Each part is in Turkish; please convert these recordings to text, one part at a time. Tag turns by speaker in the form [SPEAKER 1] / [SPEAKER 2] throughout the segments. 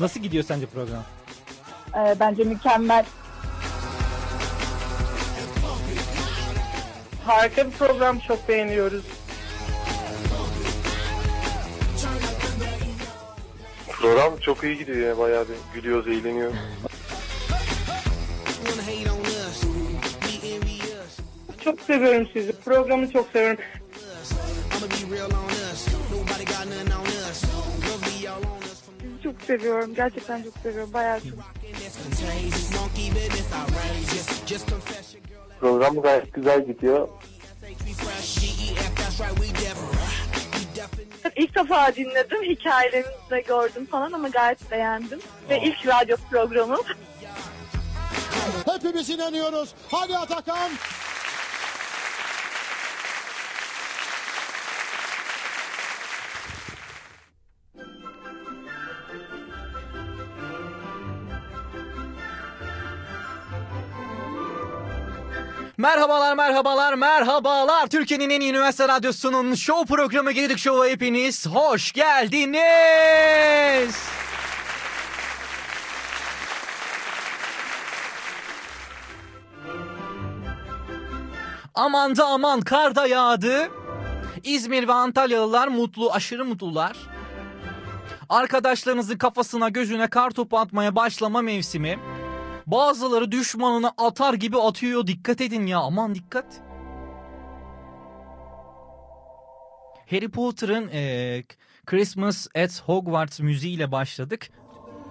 [SPEAKER 1] Nasıl gidiyor sence program?
[SPEAKER 2] Ee, bence mükemmel.
[SPEAKER 3] Harika bir program çok beğeniyoruz.
[SPEAKER 4] Program çok iyi gidiyor ya bayağı bir gülüyoruz, eğleniyoruz.
[SPEAKER 3] Çok seviyorum sizi. Programı çok seviyorum.
[SPEAKER 2] Seviyorum. Gerçekten çok seviyorum. Bayağı çok.
[SPEAKER 4] Program gayet güzel gidiyor.
[SPEAKER 2] İlk defa dinledim. Hikayelerinizi de gördüm falan ama gayet beğendim. Ve ilk radyo programım.
[SPEAKER 5] Hepimiz inanıyoruz. Hadi Atakan.
[SPEAKER 1] Merhabalar, merhabalar, merhabalar. Türkiye'nin en iyi üniversite radyosunun show programı Gedik Show'a hepiniz hoş geldiniz. Aman da aman kar da yağdı. İzmir ve Antalyalılar mutlu, aşırı mutlular. Arkadaşlarınızın kafasına gözüne kar topu atmaya başlama mevsimi. Bazıları düşmanına atar gibi atıyor. Dikkat edin ya aman dikkat. Harry Potter'ın eee, Christmas at Hogwarts müziğiyle başladık.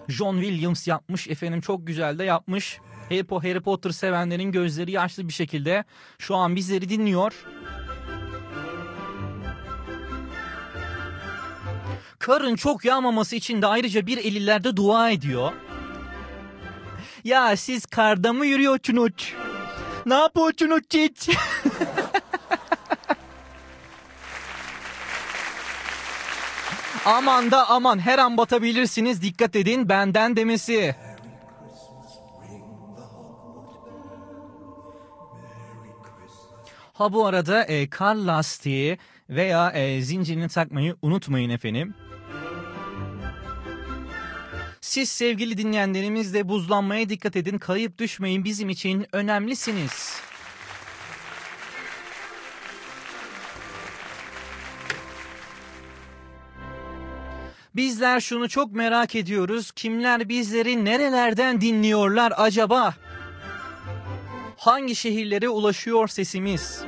[SPEAKER 1] John Williams yapmış efendim çok güzel de yapmış. Harry Potter sevenlerin gözleri yaşlı bir şekilde şu an bizleri dinliyor. Karın çok yağmaması için de ayrıca bir elillerde dua ediyor. Ya siz karda mı yürüyorsunuz? Ne yapıyorsunuz hiç? aman da aman her an batabilirsiniz dikkat edin benden demesi. Ha bu arada e, kar lastiği veya e, zincirini takmayı unutmayın efendim. Siz sevgili dinleyenlerimiz de buzlanmaya dikkat edin. Kayıp düşmeyin bizim için önemlisiniz. Bizler şunu çok merak ediyoruz. Kimler bizleri nerelerden dinliyorlar acaba? Hangi şehirlere ulaşıyor sesimiz?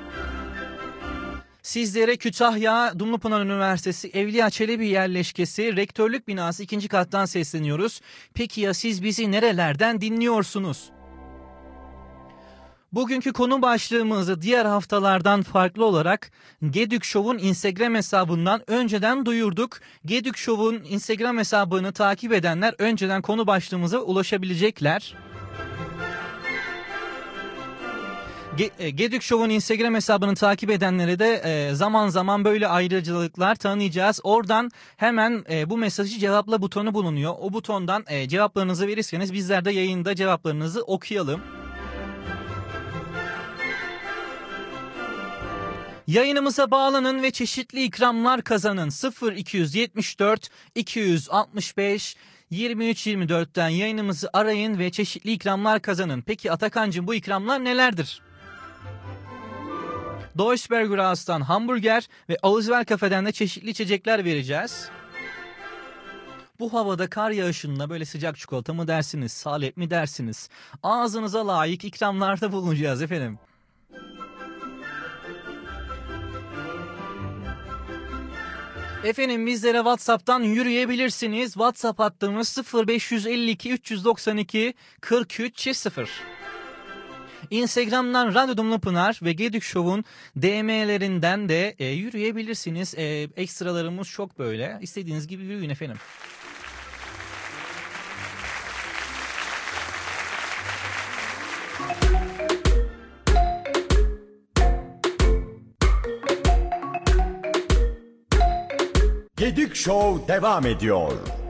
[SPEAKER 1] Sizlere Kütahya Dumlupınar Üniversitesi Evliya Çelebi yerleşkesi rektörlük binası ikinci kattan sesleniyoruz. Peki ya siz bizi nerelerden dinliyorsunuz? Bugünkü konu başlığımızı diğer haftalardan farklı olarak Gedük Show'un Instagram hesabından önceden duyurduk. Gedük Show'un Instagram hesabını takip edenler önceden konu başlığımıza ulaşabilecekler. Ge- e, Gedük Show'un Instagram hesabını takip edenlere de e, zaman zaman böyle ayrıcalıklar tanıyacağız. Oradan hemen e, bu mesajı cevapla butonu bulunuyor. O butondan cevaplarınızı verirseniz bizler de yayında cevaplarınızı okuyalım. Yayınımıza bağlanın ve çeşitli ikramlar kazanın. 0 274 265 23-24'ten yayınımızı arayın ve çeşitli ikramlar kazanın. Peki Atakan'cığım bu ikramlar nelerdir? Deutschberger Haus'tan hamburger ve Auswell Kafe'den de çeşitli içecekler vereceğiz. Bu havada kar yağışında böyle sıcak çikolata mı dersiniz, salep mi dersiniz? Ağzınıza layık ikramlarda bulunacağız efendim. Efendim bizlere WhatsApp'tan yürüyebilirsiniz. WhatsApp hattımız 0552 392 43 0. Instagram'dan Radyo Dumlu Pınar ve Gedük Show'un DM'lerinden de e, yürüyebilirsiniz. E, ekstralarımız çok böyle. İstediğiniz gibi yürüyün efendim.
[SPEAKER 6] Gedik Show devam ediyor.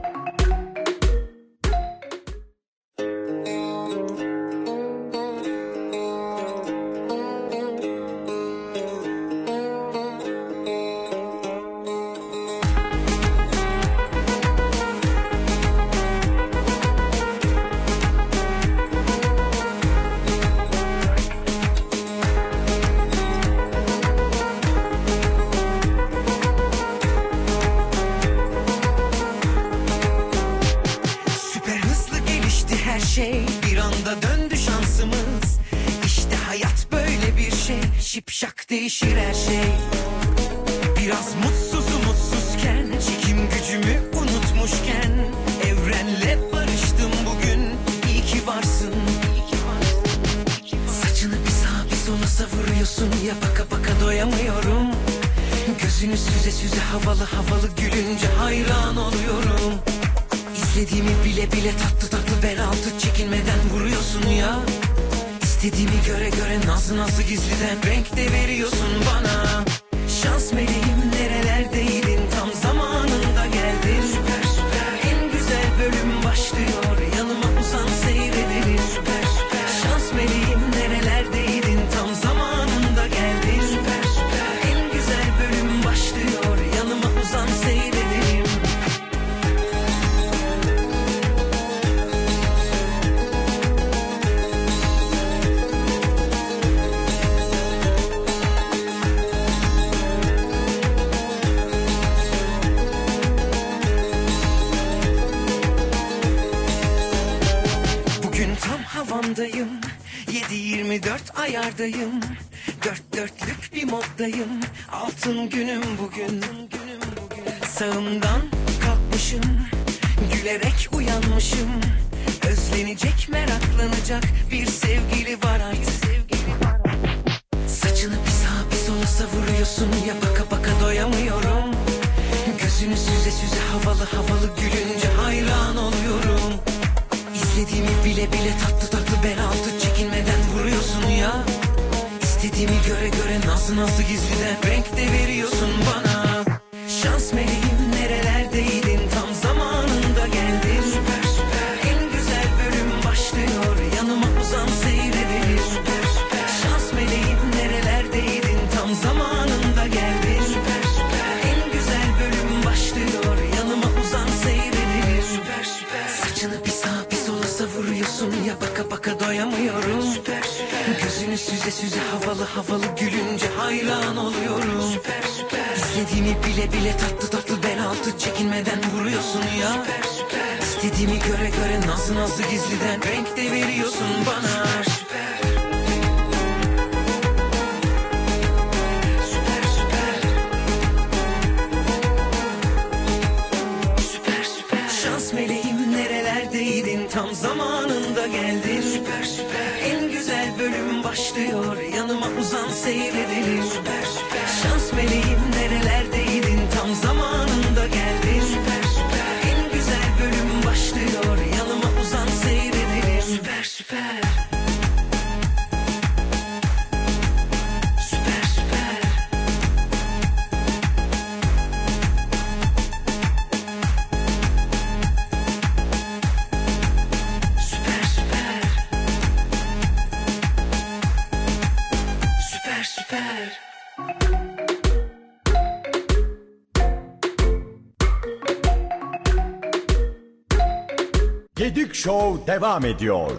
[SPEAKER 6] devam ediyor.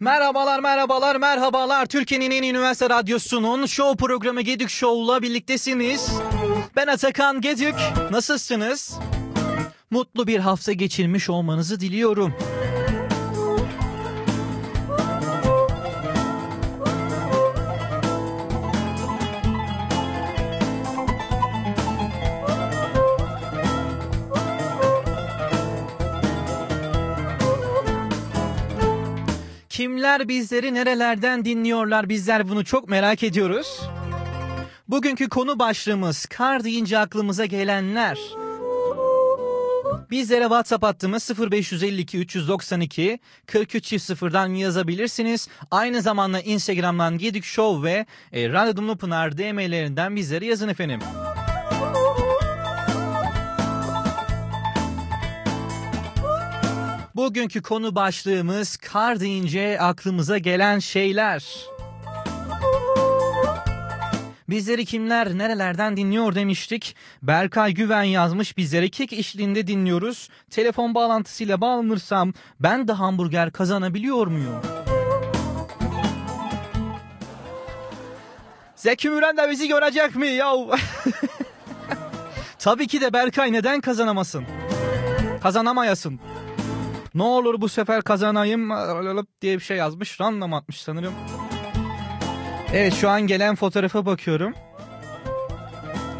[SPEAKER 1] Merhabalar merhabalar merhabalar Türkiye'nin en üniversite radyosunun show programı Gedik Show'la birliktesiniz. Ben Atakan Gedük. Nasılsınız? Mutlu bir hafta geçirmiş olmanızı diliyorum. Kimler bizleri nerelerden dinliyorlar? Bizler bunu çok merak ediyoruz. Bugünkü konu başlığımız kar deyince aklımıza gelenler. Bizlere WhatsApp hattımız 0552 392 43 0'dan yazabilirsiniz. Aynı zamanda Instagram'dan Gedik Show ve e, Radyo Pınar DM'lerinden bizlere yazın efendim. Bugünkü konu başlığımız kar deyince aklımıza gelen şeyler. Bizleri kimler nerelerden dinliyor demiştik. Berkay Güven yazmış bizlere kek işliğinde dinliyoruz. Telefon bağlantısıyla bağlanırsam ben de hamburger kazanabiliyor muyum? Zeki Müren de bizi görecek mi ya? Tabii ki de Berkay neden kazanamasın? Kazanamayasın. Ne olur bu sefer kazanayım diye bir şey yazmış. Random atmış sanırım. Evet şu an gelen fotoğrafa bakıyorum.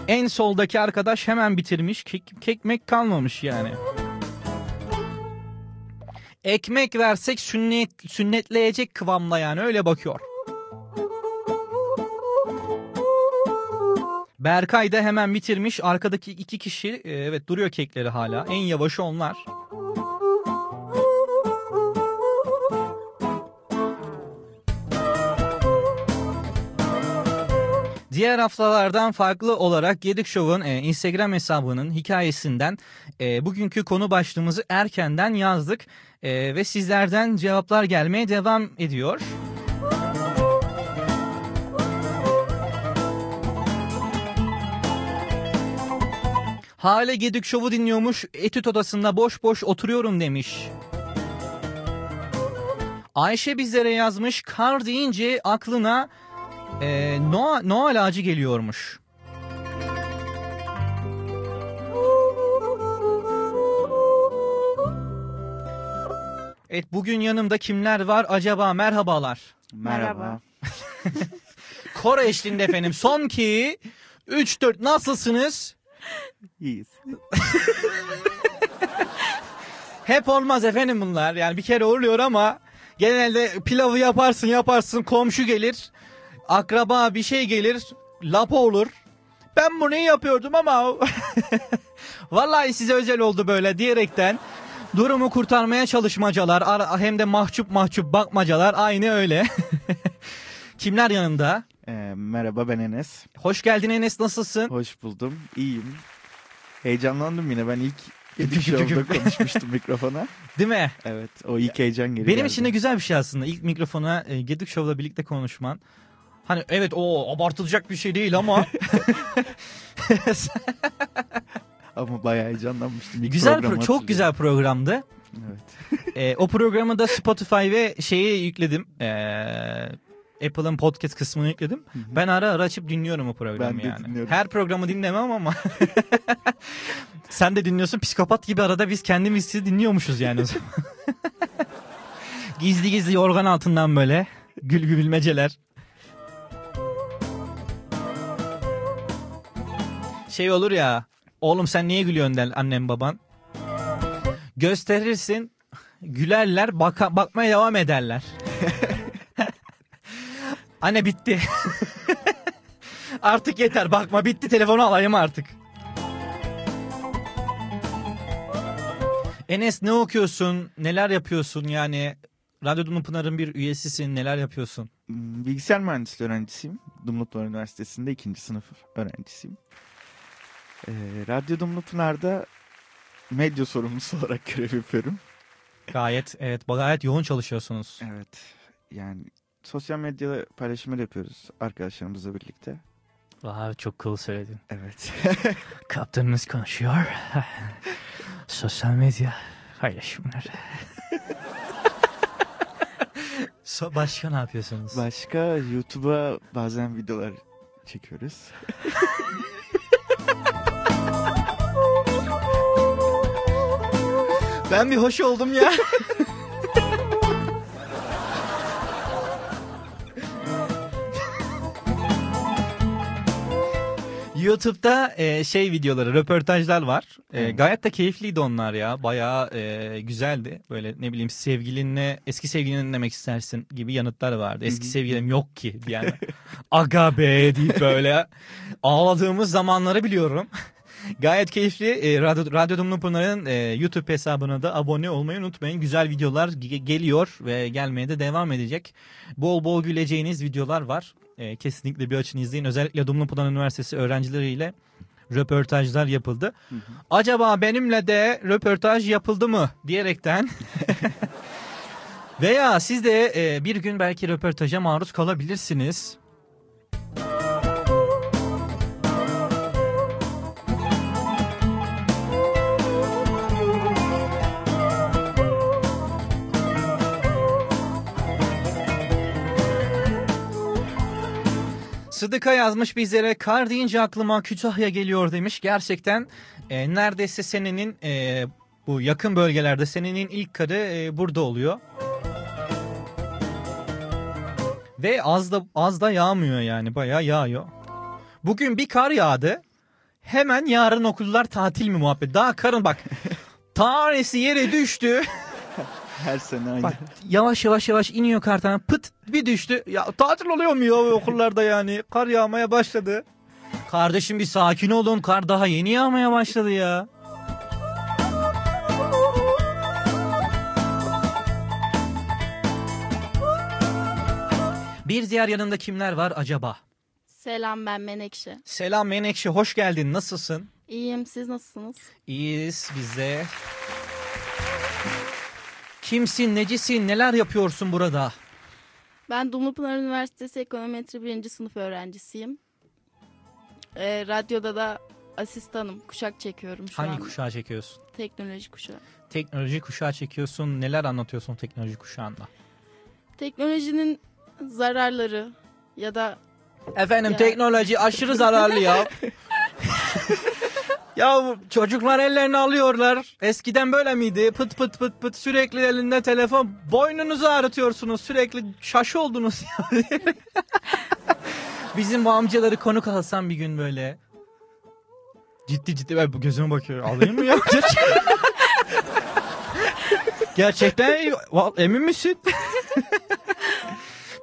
[SPEAKER 1] En soldaki arkadaş hemen bitirmiş. Kek, kekmek kalmamış yani. Ekmek versek sünnet, sünnetleyecek kıvamda yani öyle bakıyor. Berkay da hemen bitirmiş. Arkadaki iki kişi e, evet duruyor kekleri hala. En yavaşı onlar. Diğer haftalardan farklı olarak Gedik Show'un e, Instagram hesabının hikayesinden e, bugünkü konu başlığımızı erkenden yazdık e, ve sizlerden cevaplar gelmeye devam ediyor. Hale Gedik Show'u dinliyormuş, etüt odasında boş boş oturuyorum demiş. Ayşe bizlere yazmış, kar deyince aklına e, Noa, Noel ağacı geliyormuş. Evet bugün yanımda kimler var acaba merhabalar.
[SPEAKER 3] Merhaba.
[SPEAKER 1] Kore eşliğinde efendim son ki 3-4 nasılsınız?
[SPEAKER 7] İyiyiz.
[SPEAKER 1] Hep olmaz efendim bunlar yani bir kere oluyor ama genelde pilavı yaparsın yaparsın komşu gelir akraba bir şey gelir lapa olur. Ben bunu yapıyordum ama vallahi size özel oldu böyle diyerekten durumu kurtarmaya çalışmacalar hem de mahcup mahcup bakmacalar aynı öyle. Kimler yanında?
[SPEAKER 7] Ee, merhaba ben Enes.
[SPEAKER 1] Hoş geldin Enes nasılsın?
[SPEAKER 7] Hoş buldum. İyiyim. Heyecanlandım yine. Ben ilk Gedik Show'da konuşmuştum mikrofona.
[SPEAKER 1] Değil mi?
[SPEAKER 7] Evet o ilk heyecan geri
[SPEAKER 1] Benim
[SPEAKER 7] geldi.
[SPEAKER 1] için de güzel bir şey aslında. İlk mikrofona e, Gedik Show'la birlikte konuşman. Hani evet o abartılacak bir şey değil ama
[SPEAKER 7] Ama bayağı heyecanlanmıştım. İlk
[SPEAKER 1] güzel pro- çok güzel programdı.
[SPEAKER 7] Evet.
[SPEAKER 1] E, o programı da Spotify ve şeyi yükledim. E, Apple'ın podcast kısmını yükledim. Ben ara ara açıp dinliyorum o programı
[SPEAKER 7] Ben
[SPEAKER 1] yani.
[SPEAKER 7] dinliyorum.
[SPEAKER 1] Her programı dinlemem ama. Sen de dinliyorsun. Psikopat gibi arada biz kendimiz sizi dinliyormuşuz yani o zaman. gizli gizli yorgan altından böyle. Gül gülmeceler. Şey olur ya. Oğlum sen niye gülüyorsun der annem baban. Gösterirsin. Gülerler. Baka, bakmaya devam ederler. Anne bitti. artık yeter bakma bitti telefonu alayım artık. Enes ne okuyorsun? Neler yapıyorsun? Yani Radyo Dumlu Pınar'ın bir üyesisin. Neler yapıyorsun?
[SPEAKER 7] Bilgisayar mühendisliği öğrencisiyim. Dumlupınar Üniversitesi'nde ikinci sınıf öğrencisiyim. Ee, Radyo Dumlupınar'da medya sorumlusu olarak görev yapıyorum.
[SPEAKER 1] Gayet evet gayet yoğun çalışıyorsunuz.
[SPEAKER 7] Evet. Yani sosyal medya paylaşımları yapıyoruz arkadaşlarımızla birlikte.
[SPEAKER 1] Vay çok cool söyledin.
[SPEAKER 7] Evet.
[SPEAKER 1] Kaptanımız konuşuyor. Sosyal medya paylaşımları. so, başka ne yapıyorsunuz?
[SPEAKER 7] Başka YouTube'a bazen videolar çekiyoruz.
[SPEAKER 1] Ben bir hoş oldum ya. YouTube'da e, şey videoları, röportajlar var. E, gayet de keyifliydi onlar ya. Bayağı e, güzeldi. Böyle ne bileyim sevgilinle, eski sevgilini demek istersin gibi yanıtlar vardı. Eski sevgilim yok ki yani. Aga be deyip böyle ağladığımız zamanları biliyorum. Gayet keyifli. E, Radyo, Radyo Dumlu Pınar'ın e, YouTube hesabına da abone olmayı unutmayın. Güzel videolar ge- geliyor ve gelmeye de devam edecek. Bol bol güleceğiniz videolar var. E, kesinlikle bir açın izleyin. Özellikle Dumlu Pınar Üniversitesi öğrencileriyle röportajlar yapıldı. Acaba benimle de röportaj yapıldı mı diyerekten veya siz de e, bir gün belki röportaja maruz kalabilirsiniz. Sıdıka yazmış bizlere kar deyince aklıma Kütahya geliyor demiş. Gerçekten e, neredeyse senenin e, bu yakın bölgelerde senenin ilk karı e, burada oluyor. Ve az da az da yağmıyor yani bayağı yağıyor. Bugün bir kar yağdı. Hemen yarın okullar tatil mi muhabbet? Daha karın bak. Tanesi yere düştü.
[SPEAKER 7] Her sene aynı.
[SPEAKER 1] Bak yavaş yavaş yavaş iniyor kartan pıt bir düştü. Ya tatil oluyor mu ya okullarda yani? Kar yağmaya başladı. Kardeşim bir sakin olun. Kar daha yeni yağmaya başladı ya. Bir diğer yanında kimler var acaba?
[SPEAKER 8] Selam ben Menekşe.
[SPEAKER 1] Selam Menekşe hoş geldin. Nasılsın?
[SPEAKER 8] İyiyim siz nasılsınız?
[SPEAKER 1] İyiyiz biz de. Kimsin, necisin, neler yapıyorsun burada?
[SPEAKER 8] Ben Dumlupınar Üniversitesi Ekonometri 1. sınıf öğrencisiyim. Ee, radyoda da asistanım. Kuşak çekiyorum şu
[SPEAKER 1] Hangi
[SPEAKER 8] an.
[SPEAKER 1] kuşağı çekiyorsun?
[SPEAKER 8] Teknoloji kuşağı.
[SPEAKER 1] Teknoloji kuşağı çekiyorsun. Neler anlatıyorsun teknoloji kuşağında?
[SPEAKER 8] Teknolojinin zararları ya da
[SPEAKER 1] Efendim
[SPEAKER 8] Ya.
[SPEAKER 1] teknoloji aşırı zararlı ya. ya çocuklar ellerini alıyorlar. Eskiden böyle miydi? Pıt pıt pıt pıt sürekli elinde telefon. Boynunuzu ağrıtıyorsunuz. Sürekli şaşı oldunuz ya. Bizim bu amcaları konuk alsam bir gün böyle. Ciddi ciddi ben bu gözüme bakıyor. Alayım mı ya? Gerçekten emin misin?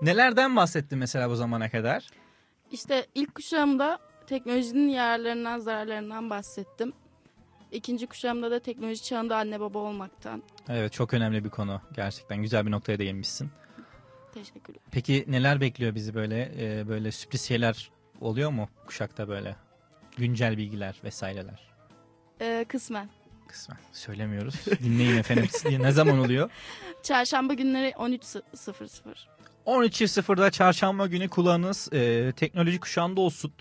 [SPEAKER 1] Nelerden bahsettin mesela bu zamana kadar?
[SPEAKER 8] işte ilk kuşağımda teknolojinin yararlarından zararlarından bahsettim. İkinci kuşağımda da teknoloji çağında anne baba olmaktan.
[SPEAKER 1] Evet çok önemli bir konu. Gerçekten güzel bir noktaya değinmişsin.
[SPEAKER 8] Teşekkürler.
[SPEAKER 1] Peki neler bekliyor bizi böyle e, böyle sürpriz şeyler oluyor mu kuşakta böyle? Güncel bilgiler vesaireler.
[SPEAKER 8] Ee, kısmen.
[SPEAKER 1] Kısmen söylemiyoruz. Dinleyin efendim ne zaman oluyor?
[SPEAKER 8] Çarşamba günleri 13.00.
[SPEAKER 1] 13.00'da çarşamba günü kulağınız e, teknoloji kuşağında olsun.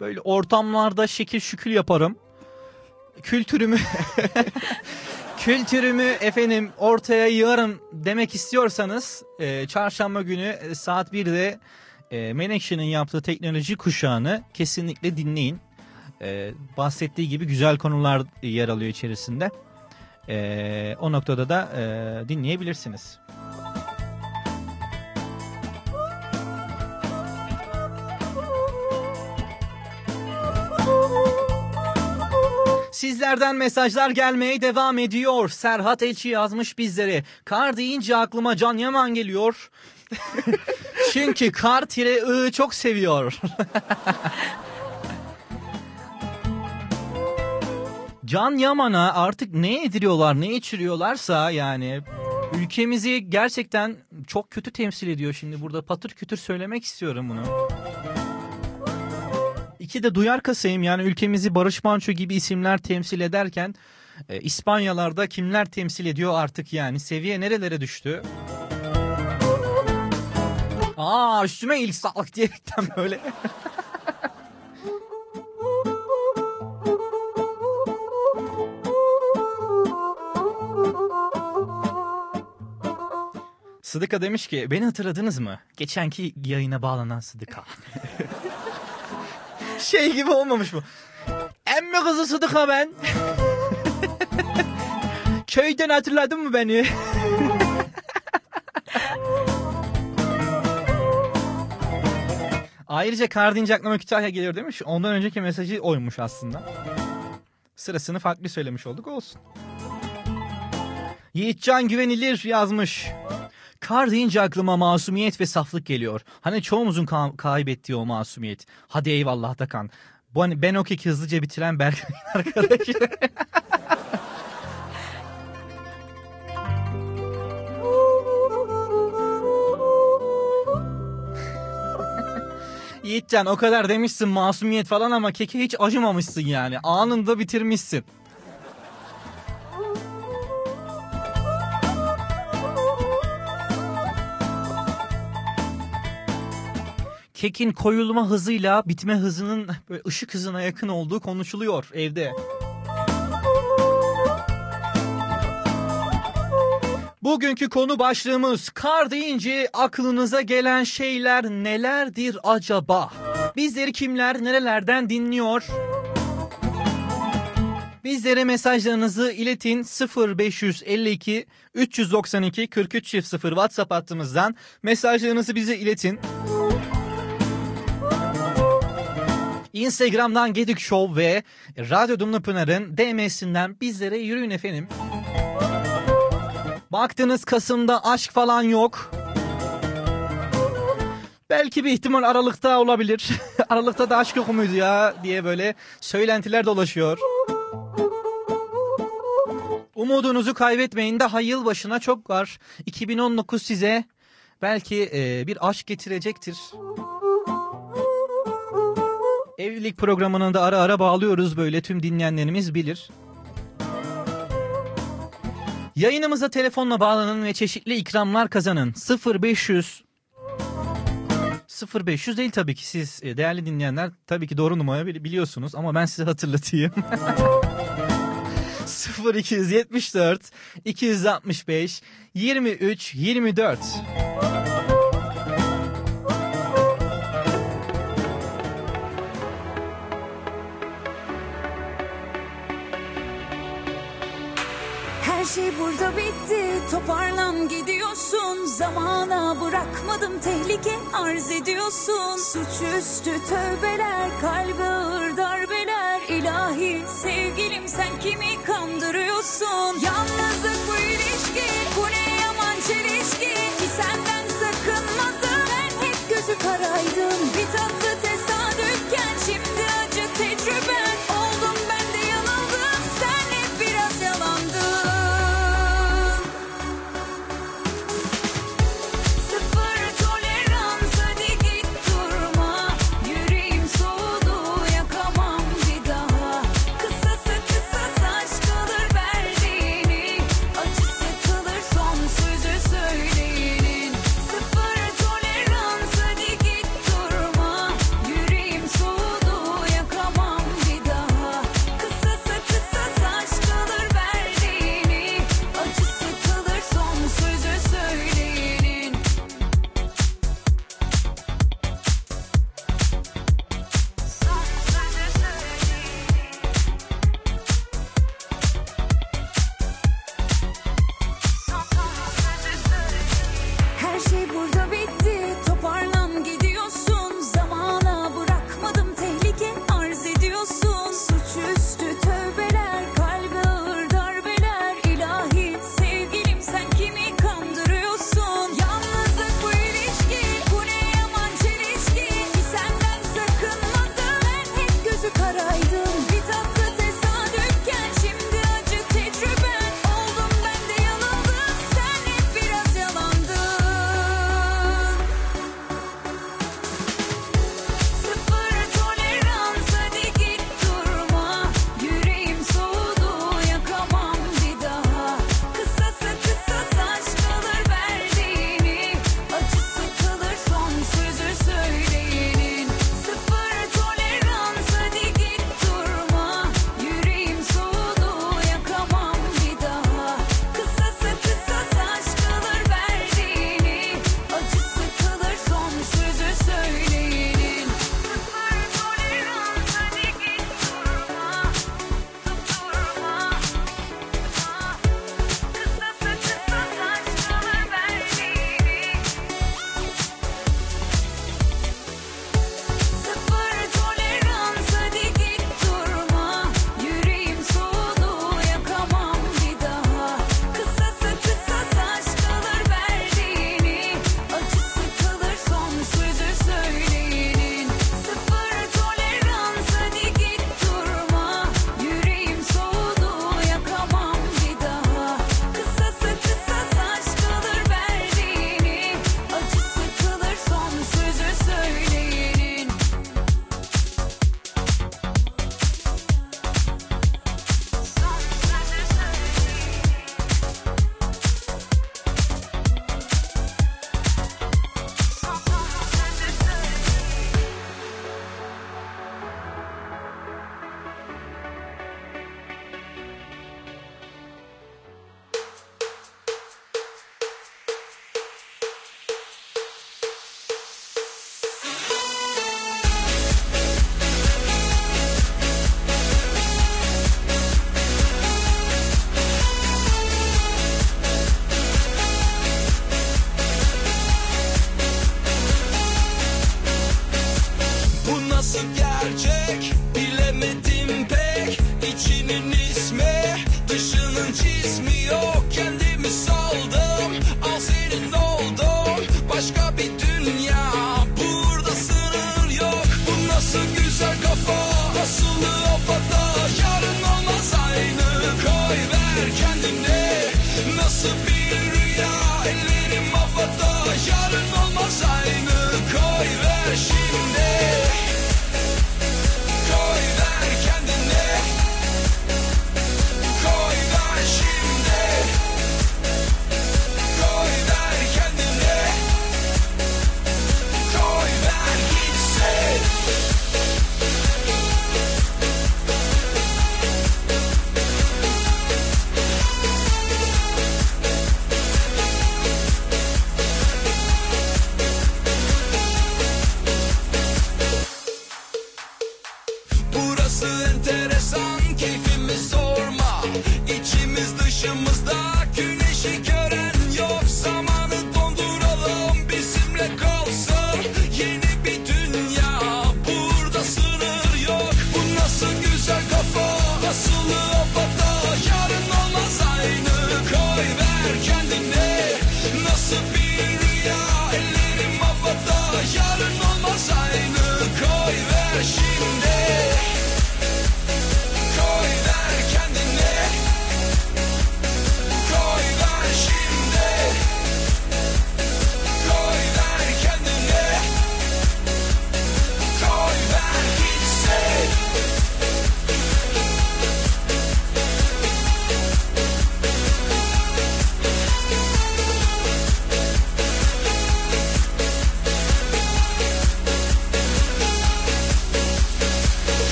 [SPEAKER 1] Böyle ortamlarda şekil şükül yaparım. Kültürümü kültürümü efendim ortaya yığarım demek istiyorsanız e, çarşamba günü saat 1'de e, Menekşe'nin yaptığı teknoloji kuşağını kesinlikle dinleyin. E, bahsettiği gibi güzel konular yer alıyor içerisinde. E, o noktada da e, dinleyebilirsiniz. Sizlerden mesajlar gelmeye devam ediyor. Serhat Elçi yazmış bizlere. Kar deyince aklıma Can Yaman geliyor. Çünkü kar tire I çok seviyor. Can Yaman'a artık ne yediriyorlar, ne içiriyorlarsa yani ülkemizi gerçekten çok kötü temsil ediyor. Şimdi burada patır kütür söylemek istiyorum bunu. İki de duyar kasayım yani ülkemizi Barış Manço gibi isimler temsil ederken e, İspanyalarda kimler temsil ediyor artık yani seviye nerelere düştü? Aa üstüme iyilik sağlık diyerekten böyle. Sıdıka demiş ki beni hatırladınız mı? Geçenki yayına bağlanan Sıdıka. şey gibi olmamış bu. Emmi kızı Sıdıka ben. Köyden hatırladın mı beni? Ayrıca kar deyince aklıma Kütahya geliyor demiş. Ondan önceki mesajı oymuş aslında. Sırasını farklı söylemiş olduk olsun. Yiğitcan Güvenilir yazmış. Kar deyince aklıma masumiyet ve saflık geliyor. Hani çoğumuzun ka- kaybettiği o masumiyet. Hadi eyvallah Takan. Bu hani ben o keki hızlıca bitiren Berkay'ın arkadaşı. Yiğitcan o kadar demişsin masumiyet falan ama keke hiç acımamışsın yani. Anında bitirmişsin. Kekin koyulma hızıyla bitme hızının böyle ışık hızına yakın olduğu konuşuluyor evde. Bugünkü konu başlığımız kar deyince aklınıza gelen şeyler nelerdir acaba? Bizleri kimler, nerelerden dinliyor? Bizlere mesajlarınızı iletin 0552 392 43 0 WhatsApp hattımızdan mesajlarınızı bize iletin. Instagram'dan Gedik Show ve Radyo Dumlu Pınar'ın DM'sinden bizlere yürüyün efendim. Baktınız Kasım'da aşk falan yok. Belki bir ihtimal Aralık'ta olabilir. Aralık'ta da aşk yok muydu ya diye böyle söylentiler dolaşıyor. Umudunuzu kaybetmeyin daha yılbaşına çok var. 2019 size belki e, bir aşk getirecektir. Evlilik programını da ara ara bağlıyoruz böyle tüm dinleyenlerimiz bilir. Yayınımıza telefonla bağlanın ve çeşitli ikramlar kazanın. 0500 0500 değil tabii ki siz e, değerli dinleyenler tabii ki doğru numarayı bili- biliyorsunuz ama ben size hatırlatayım. 0274 265 23 24
[SPEAKER 9] Her şey burada bitti. Toparlan gidiyorsun. Zamana bırakmadım. Tehlike arz ediyorsun. Suçüstü tövbeler kalbe ağır darbeler. İlahi sevgilim sen kimi kandırıyorsun? Yalnızlık bu ilişki bu ne yaman çelişki? Ki senden sakınmadım. Ben hep gözü karaydım. Bir tatlı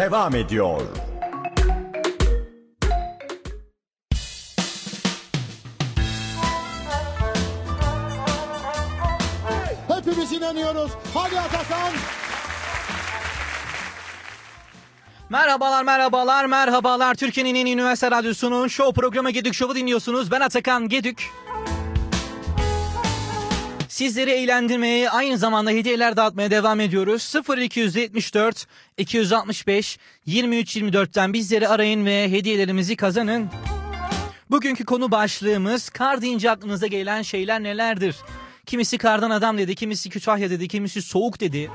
[SPEAKER 6] devam ediyor.
[SPEAKER 5] Hepimiz inanıyoruz. Hadi Atakan.
[SPEAKER 1] Merhabalar merhabalar merhabalar Türkiye'nin en iyi üniversite radyosunun show programı Gedük Show'u dinliyorsunuz. Ben Atakan Gedük. Sizleri eğlendirmeye aynı zamanda hediyeler dağıtmaya devam ediyoruz. 0274 265 23 24'ten bizleri arayın ve hediyelerimizi kazanın. Bugünkü konu başlığımız kar deyince aklınıza gelen şeyler nelerdir? Kimisi kardan adam dedi, kimisi Kütahya dedi, kimisi soğuk dedi.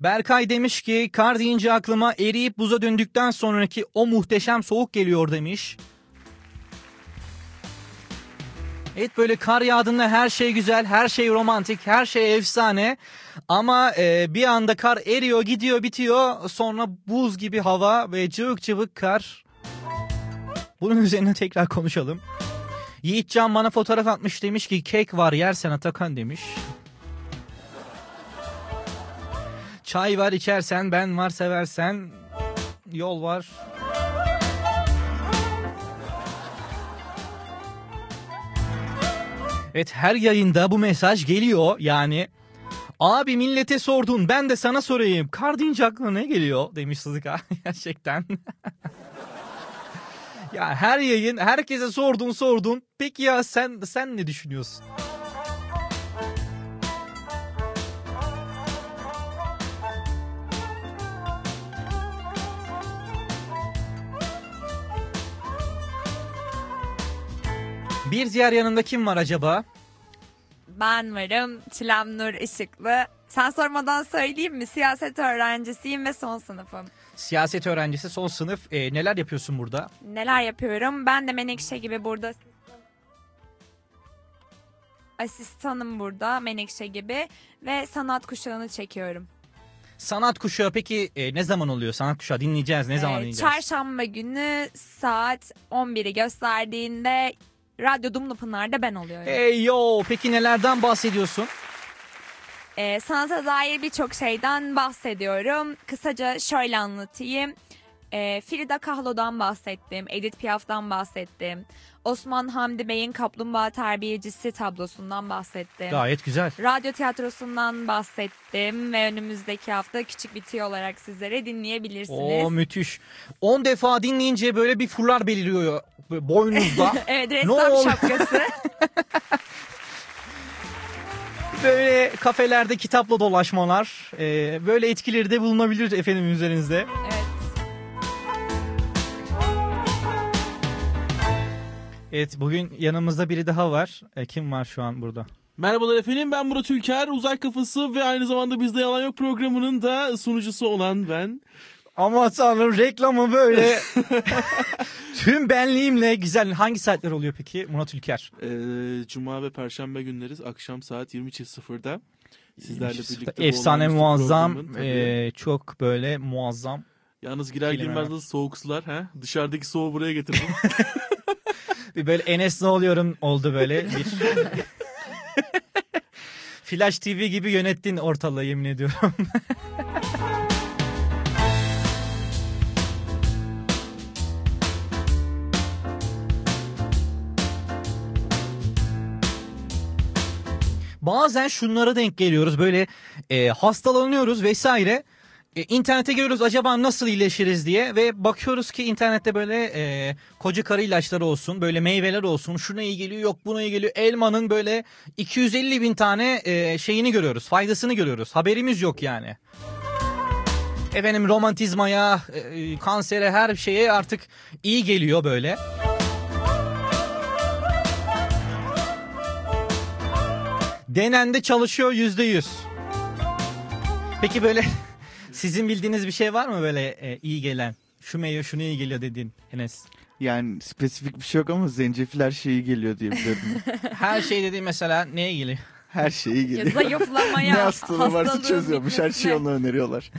[SPEAKER 1] Berkay demiş ki kar deyince aklıma eriyip buza döndükten sonraki o muhteşem soğuk geliyor demiş. Evet böyle kar yağdığında her şey güzel, her şey romantik, her şey efsane. Ama e, bir anda kar eriyor, gidiyor, bitiyor. Sonra buz gibi hava ve cıvık cıvık kar. Bunun üzerine tekrar konuşalım. Yiğitcan bana fotoğraf atmış demiş ki kek var yersen Atakan demiş. Çay var içersen, ben var seversen, yol var. Evet her yayında bu mesaj geliyor yani. Abi millete sordun ben de sana sorayım. Kar deyince aklına ne geliyor demiş Sıdıka gerçekten. ya her yayın herkese sordun sordun. Peki ya sen sen ne düşünüyorsun? Bir diğer yanında kim var acaba?
[SPEAKER 10] Ben varım. Çilem Nur Işıklı. Sen sormadan söyleyeyim mi? Siyaset öğrencisiyim ve son sınıfım.
[SPEAKER 1] Siyaset öğrencisi son sınıf. Ee, neler yapıyorsun burada?
[SPEAKER 10] Neler yapıyorum? Ben de Menekşe gibi burada asistanım burada Menekşe gibi ve sanat kuşağını çekiyorum.
[SPEAKER 1] Sanat kuşağı peki e, ne zaman oluyor? Sanat kuşağı dinleyeceğiz. Ne zaman
[SPEAKER 10] Ee,
[SPEAKER 1] dinleyeceğiz?
[SPEAKER 10] Çarşamba günü saat 11'i gösterdiğinde Radyo Dumlupınar'da ben oluyorum.
[SPEAKER 1] Hey yo peki nelerden bahsediyorsun?
[SPEAKER 10] Ee, sanata dair birçok şeyden bahsediyorum. Kısaca şöyle anlatayım. Ee, Frida Kahlo'dan bahsettim, Edith Piaf'tan bahsettim. Osman Hamdi Bey'in Kaplumbağa Terbiyecisi tablosundan bahsettim.
[SPEAKER 1] Gayet güzel.
[SPEAKER 10] Radyo tiyatrosundan bahsettim ve önümüzdeki hafta küçük bir tüy olarak sizlere dinleyebilirsiniz.
[SPEAKER 1] Oo müthiş. 10 defa dinleyince böyle bir fular beliriyor boynuzda.
[SPEAKER 10] evet
[SPEAKER 1] Ne
[SPEAKER 10] ressam
[SPEAKER 1] ol-
[SPEAKER 10] şapkası.
[SPEAKER 1] böyle kafelerde kitapla dolaşmalar. e, böyle etkileri de bulunabilir efendim üzerinizde.
[SPEAKER 10] evet.
[SPEAKER 1] Evet bugün yanımızda biri daha var. E, kim var şu an burada?
[SPEAKER 11] Merhabalar efendim ben Murat Ülker. Uzay Kafası ve aynı zamanda Bizde Yalan Yok programının da sunucusu olan ben.
[SPEAKER 1] Ama tanrım reklamı böyle tüm benliğimle güzel. Hangi saatler oluyor peki Murat Ülker?
[SPEAKER 11] Ee, Cuma ve Perşembe günleri akşam saat 20.00'da sizlerle birlikte
[SPEAKER 1] Efsane muazzam, e, çok böyle muazzam.
[SPEAKER 11] Yalnız girer girmez de soğuk sular. He? Dışarıdaki soğuğu buraya getirdim.
[SPEAKER 1] Bir böyle Enes ne oluyorum oldu böyle bir. Flash TV gibi yönettin ortalığı yemin ediyorum. bazen şunlara denk geliyoruz böyle e, hastalanıyoruz vesaire. E, internete giriyoruz acaba nasıl iyileşiriz diye ve bakıyoruz ki internette böyle e, koca karı ilaçları olsun böyle meyveler olsun şuna iyi geliyor yok buna iyi geliyor elmanın böyle 250 bin tane e, şeyini görüyoruz faydasını görüyoruz haberimiz yok yani. Efendim romantizmaya, e, kansere her şeye artık iyi geliyor böyle. Denendi çalışıyor yüzde yüz. Peki böyle sizin bildiğiniz bir şey var mı böyle e, iyi gelen? Şu meyve şunu iyi geliyor dediğin Enes.
[SPEAKER 7] Yani spesifik bir şey yok ama zencefil her şeyi geliyor diye biliyorum.
[SPEAKER 1] Her şey dediğin mesela neye geliyor?
[SPEAKER 7] Her şeyi geliyor.
[SPEAKER 10] zayıflamaya,
[SPEAKER 7] ne hastalığı varsa
[SPEAKER 10] hastalığın
[SPEAKER 7] çözüyormuş. Her şeyi
[SPEAKER 10] bitmesine.
[SPEAKER 7] ona öneriyorlar.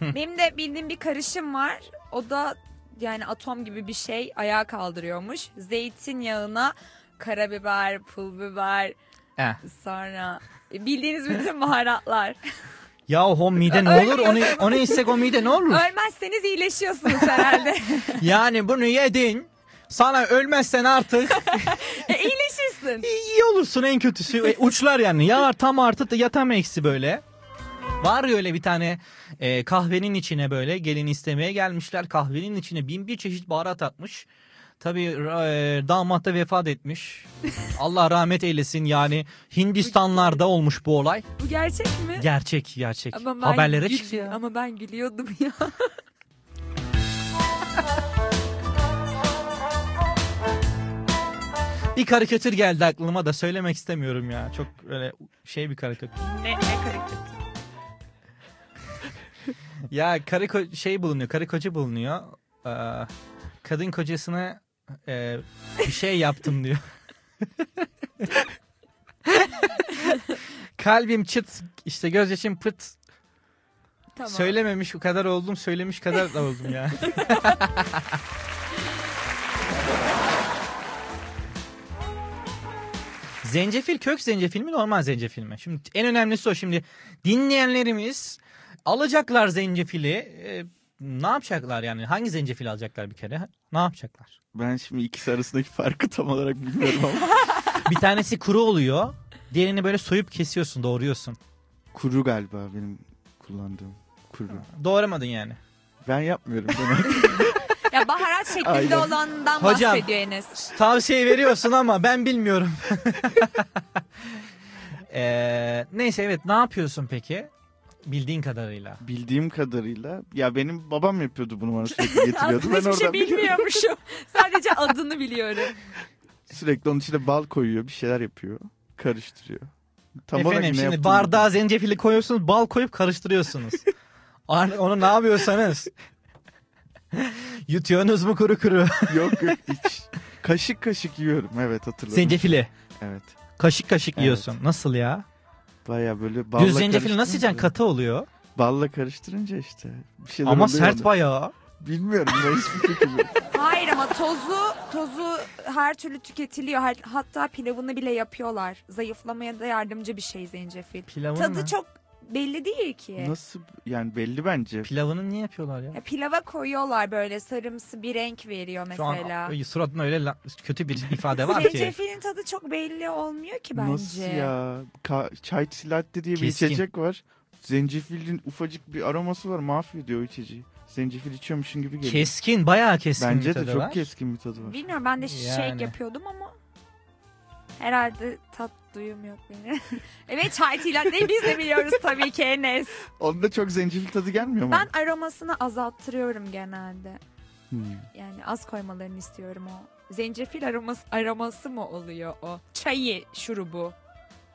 [SPEAKER 10] Benim de bildiğim bir karışım var. O da yani atom gibi bir şey ayağa kaldırıyormuş. Zeytinyağına karabiber, pul biber,
[SPEAKER 1] Heh.
[SPEAKER 10] sonra bildiğiniz bütün baharatlar.
[SPEAKER 1] Ya o mide ne olur? Onu, onu içsek o mide ne olur?
[SPEAKER 10] Ölmezseniz iyileşiyorsunuz herhalde.
[SPEAKER 1] Yani bunu yedin. Sana ölmezsen artık
[SPEAKER 10] e, iyileşirsin.
[SPEAKER 1] iyi olursun en kötüsü. E, uçlar yani. Ya tam artı ya tam eksi böyle. Var ya öyle bir tane e, kahvenin içine böyle gelin istemeye gelmişler. Kahvenin içine bin bir çeşit baharat atmış. Tabii e, damat da vefat etmiş. Allah rahmet eylesin yani Hindistanlarda olmuş bu olay.
[SPEAKER 10] Bu gerçek mi?
[SPEAKER 1] Gerçek gerçek.
[SPEAKER 10] Ama ben
[SPEAKER 1] Haberlere
[SPEAKER 10] gül-
[SPEAKER 1] çıktı ya.
[SPEAKER 10] Ama ben gülüyordum ya.
[SPEAKER 1] Bir karikatür geldi aklıma da söylemek istemiyorum ya. Çok öyle şey bir karikatür.
[SPEAKER 10] ne, ne karikatür.
[SPEAKER 1] Ya karı ko- şey bulunuyor, karı koca bulunuyor. Ee, kadın kocasına e, bir şey yaptım diyor. Kalbim çıt, işte gözyaşım pıt.
[SPEAKER 10] Tamam.
[SPEAKER 1] Söylememiş o kadar oldum, söylemiş kadar da oldum ya. zencefil kök zencefil mi normal zencefil mi? Şimdi en önemlisi o şimdi dinleyenlerimiz alacaklar zencefili ne yapacaklar yani hangi zencefil alacaklar bir kere ne yapacaklar?
[SPEAKER 7] Ben şimdi ikisi arasındaki farkı tam olarak bilmiyorum ama.
[SPEAKER 1] Bir tanesi kuru oluyor diğerini böyle soyup kesiyorsun doğruyorsun.
[SPEAKER 7] Kuru galiba benim kullandığım. Kuru.
[SPEAKER 1] Doğramadın yani.
[SPEAKER 7] Ben yapmıyorum. Ben
[SPEAKER 10] Ya baharat şeklinde
[SPEAKER 7] Aynen.
[SPEAKER 10] olandan
[SPEAKER 1] Hocam.
[SPEAKER 10] bahsediyor Enes.
[SPEAKER 1] Tavsiye veriyorsun ama ben bilmiyorum. Ee, neyse evet ne yapıyorsun peki? Bildiğin kadarıyla.
[SPEAKER 7] Bildiğim kadarıyla ya benim babam yapıyordu bunu bana sürekli getiriyordu. Ben
[SPEAKER 10] hiçbir şey
[SPEAKER 7] oradan
[SPEAKER 10] bilmiyormuşum. Sadece adını biliyorum.
[SPEAKER 7] Sürekli onun içine bal koyuyor, bir şeyler yapıyor, karıştırıyor. Tam olarak
[SPEAKER 1] Efendim
[SPEAKER 7] ne
[SPEAKER 1] şimdi
[SPEAKER 7] yaptığını
[SPEAKER 1] bardağa zencefili koyuyorsunuz bal koyup karıştırıyorsunuz. Ar- Onu ne yapıyorsanız. Yutuyorsunuz mu kuru kuru?
[SPEAKER 7] Yok yok hiç. Kaşık kaşık yiyorum evet hatırladım.
[SPEAKER 1] Zencefili.
[SPEAKER 7] Evet.
[SPEAKER 1] Kaşık kaşık
[SPEAKER 7] Evet.
[SPEAKER 1] yiyorsun. Nasıl ya?
[SPEAKER 7] Baya böyle balla
[SPEAKER 1] Düz zencefili nasıl yiyeceksin? Katı oluyor.
[SPEAKER 7] Balla karıştırınca işte. Bir şeyler
[SPEAKER 1] Ama
[SPEAKER 7] oluyor
[SPEAKER 1] sert
[SPEAKER 7] ona.
[SPEAKER 1] bayağı.
[SPEAKER 7] Bilmiyorum ben hiçbir fikrim yok.
[SPEAKER 10] Hayır ama tozu tozu her türlü tüketiliyor. Her- Hatta pilavını bile yapıyorlar. Zayıflamaya da yardımcı bir şey zencefil.
[SPEAKER 1] Pilavını
[SPEAKER 10] Tadı
[SPEAKER 1] mı?
[SPEAKER 10] çok belli değil ki.
[SPEAKER 7] Nasıl yani belli bence.
[SPEAKER 1] Pilavını niye yapıyorlar ya?
[SPEAKER 10] Ya pilava koyuyorlar böyle sarımsı bir renk veriyor
[SPEAKER 1] Şu an
[SPEAKER 10] mesela.
[SPEAKER 1] suratında öyle la- kötü bir ifade var ki.
[SPEAKER 10] Zencefilin tadı çok belli olmuyor ki bence.
[SPEAKER 7] Nasıl ya? Ka- çay latte diye bir
[SPEAKER 1] Keskin.
[SPEAKER 7] içecek var. Zencefilin ufacık bir aroması var mahvediyor o içeceği. Zencefil içiyormuşsun gibi geliyor.
[SPEAKER 1] Keskin bayağı keskin
[SPEAKER 7] Bence
[SPEAKER 1] bir
[SPEAKER 7] de
[SPEAKER 1] tadı
[SPEAKER 7] çok
[SPEAKER 1] var.
[SPEAKER 7] keskin bir tadı var.
[SPEAKER 10] Bilmiyorum ben de
[SPEAKER 1] Yani.
[SPEAKER 10] yapıyordum ama herhalde tat duyum yok benim. evet çay latte biz de biliyoruz tabii ki Enes.
[SPEAKER 7] Onda çok zencefil tadı gelmiyor mu?
[SPEAKER 10] Ben aromasını azalttırıyorum genelde.
[SPEAKER 7] Hmm.
[SPEAKER 10] Yani az koymalarını istiyorum o. Zencefil aroması, aroması mı oluyor o? Çayı şurubu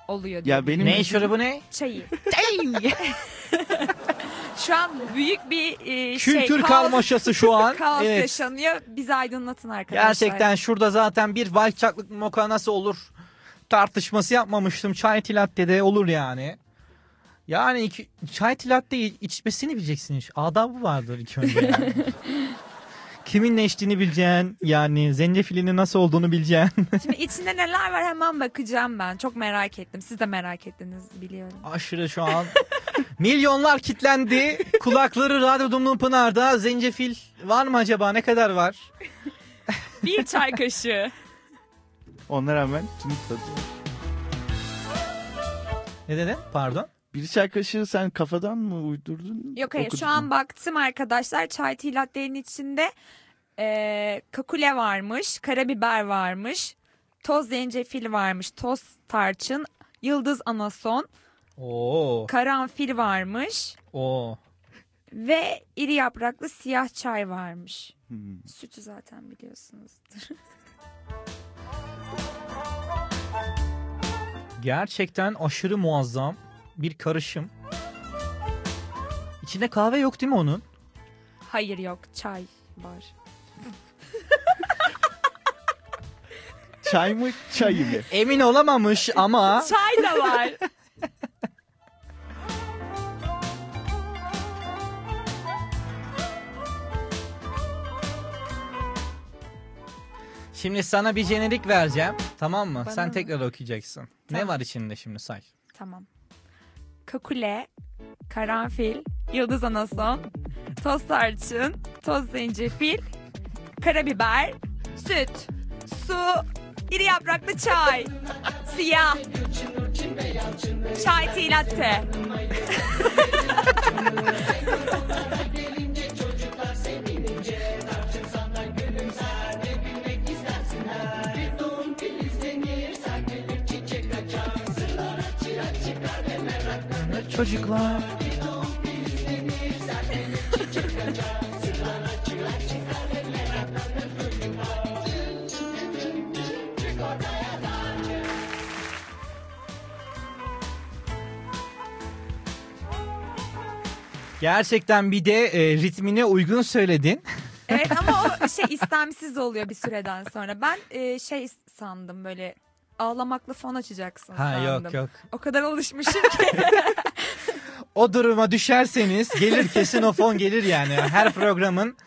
[SPEAKER 10] oluyor.
[SPEAKER 7] Ya benim
[SPEAKER 1] Ne şurubu ne?
[SPEAKER 10] Çayı. Şu an büyük bir e, şey,
[SPEAKER 1] Kültür
[SPEAKER 10] kaos-
[SPEAKER 1] karmaşası şu an.
[SPEAKER 10] kaos
[SPEAKER 1] evet.
[SPEAKER 10] yaşanıyor. Bizi aydınlatın arkadaşlar.
[SPEAKER 1] Gerçekten şurada zaten bir chocolate mocha nasıl olur tartışması yapmamıştım. Çay latte'de olur yani. Yani iki, çay latte içmesini bileceksin. iş. Adabı vardır ilk önce yani. Kimin ne içtiğini bileceksin. Yani zencefilinin nasıl olduğunu bileceksin.
[SPEAKER 10] Şimdi içinde neler var hemen bakacağım ben. Çok merak ettim. Siz de merak ettiniz biliyorum.
[SPEAKER 1] Aşırı şu an. Milyonlar kitlendi. Kulakları Radyo Dumlu Pınar'da. Zencefil var mı acaba? Ne kadar var?
[SPEAKER 10] Bir çay kaşığı.
[SPEAKER 7] Ona rağmen tüm tadı.
[SPEAKER 1] Ne dedin? Pardon.
[SPEAKER 7] Bir çay kaşığı sen kafadan mı uydurdun?
[SPEAKER 10] Yok hayır
[SPEAKER 7] Okudun
[SPEAKER 10] şu an
[SPEAKER 7] mu?
[SPEAKER 10] baktım arkadaşlar çay tea latte'nin içinde e, kakule varmış, karabiber varmış, toz zencefil varmış, toz tarçın, yıldız anason,
[SPEAKER 1] Oo.
[SPEAKER 10] karanfil varmış
[SPEAKER 1] Oo.
[SPEAKER 10] ve iri yapraklı siyah çay varmış.
[SPEAKER 7] Hmm.
[SPEAKER 10] Sütü zaten biliyorsunuzdur.
[SPEAKER 1] Gerçekten aşırı muazzam bir karışım. İçinde kahve yok değil mi onun?
[SPEAKER 10] Hayır yok çay var.
[SPEAKER 7] Çay mı çay mı?
[SPEAKER 1] Emin olamamış ama
[SPEAKER 10] Çay da var.
[SPEAKER 1] Şimdi sana bir jenerik vereceğim. Tamam mı?
[SPEAKER 10] Bana
[SPEAKER 1] Sen
[SPEAKER 10] mı?
[SPEAKER 1] tekrar okuyacaksın. Ne
[SPEAKER 10] Tamam.
[SPEAKER 1] var içinde şimdi say.
[SPEAKER 10] Tamam. Kakule, karanfil, yıldız anason, toz tarçın, toz zencefil, karabiber, süt, su, iri yapraklı çay, siyah, çay tea latte.
[SPEAKER 1] Çocuklar. Gerçekten bir de e, ritmine uygun söyledin.
[SPEAKER 10] Evet ama o şey istemsiz oluyor bir süreden sonra. Ben e, şey sandım böyle ağlamaklı fon açacaksın
[SPEAKER 1] Ha
[SPEAKER 10] sandım.
[SPEAKER 1] yok yok.
[SPEAKER 10] O kadar alışmışım ki.
[SPEAKER 1] O duruma düşerseniz gelir kesin o fon gelir yani. Her programın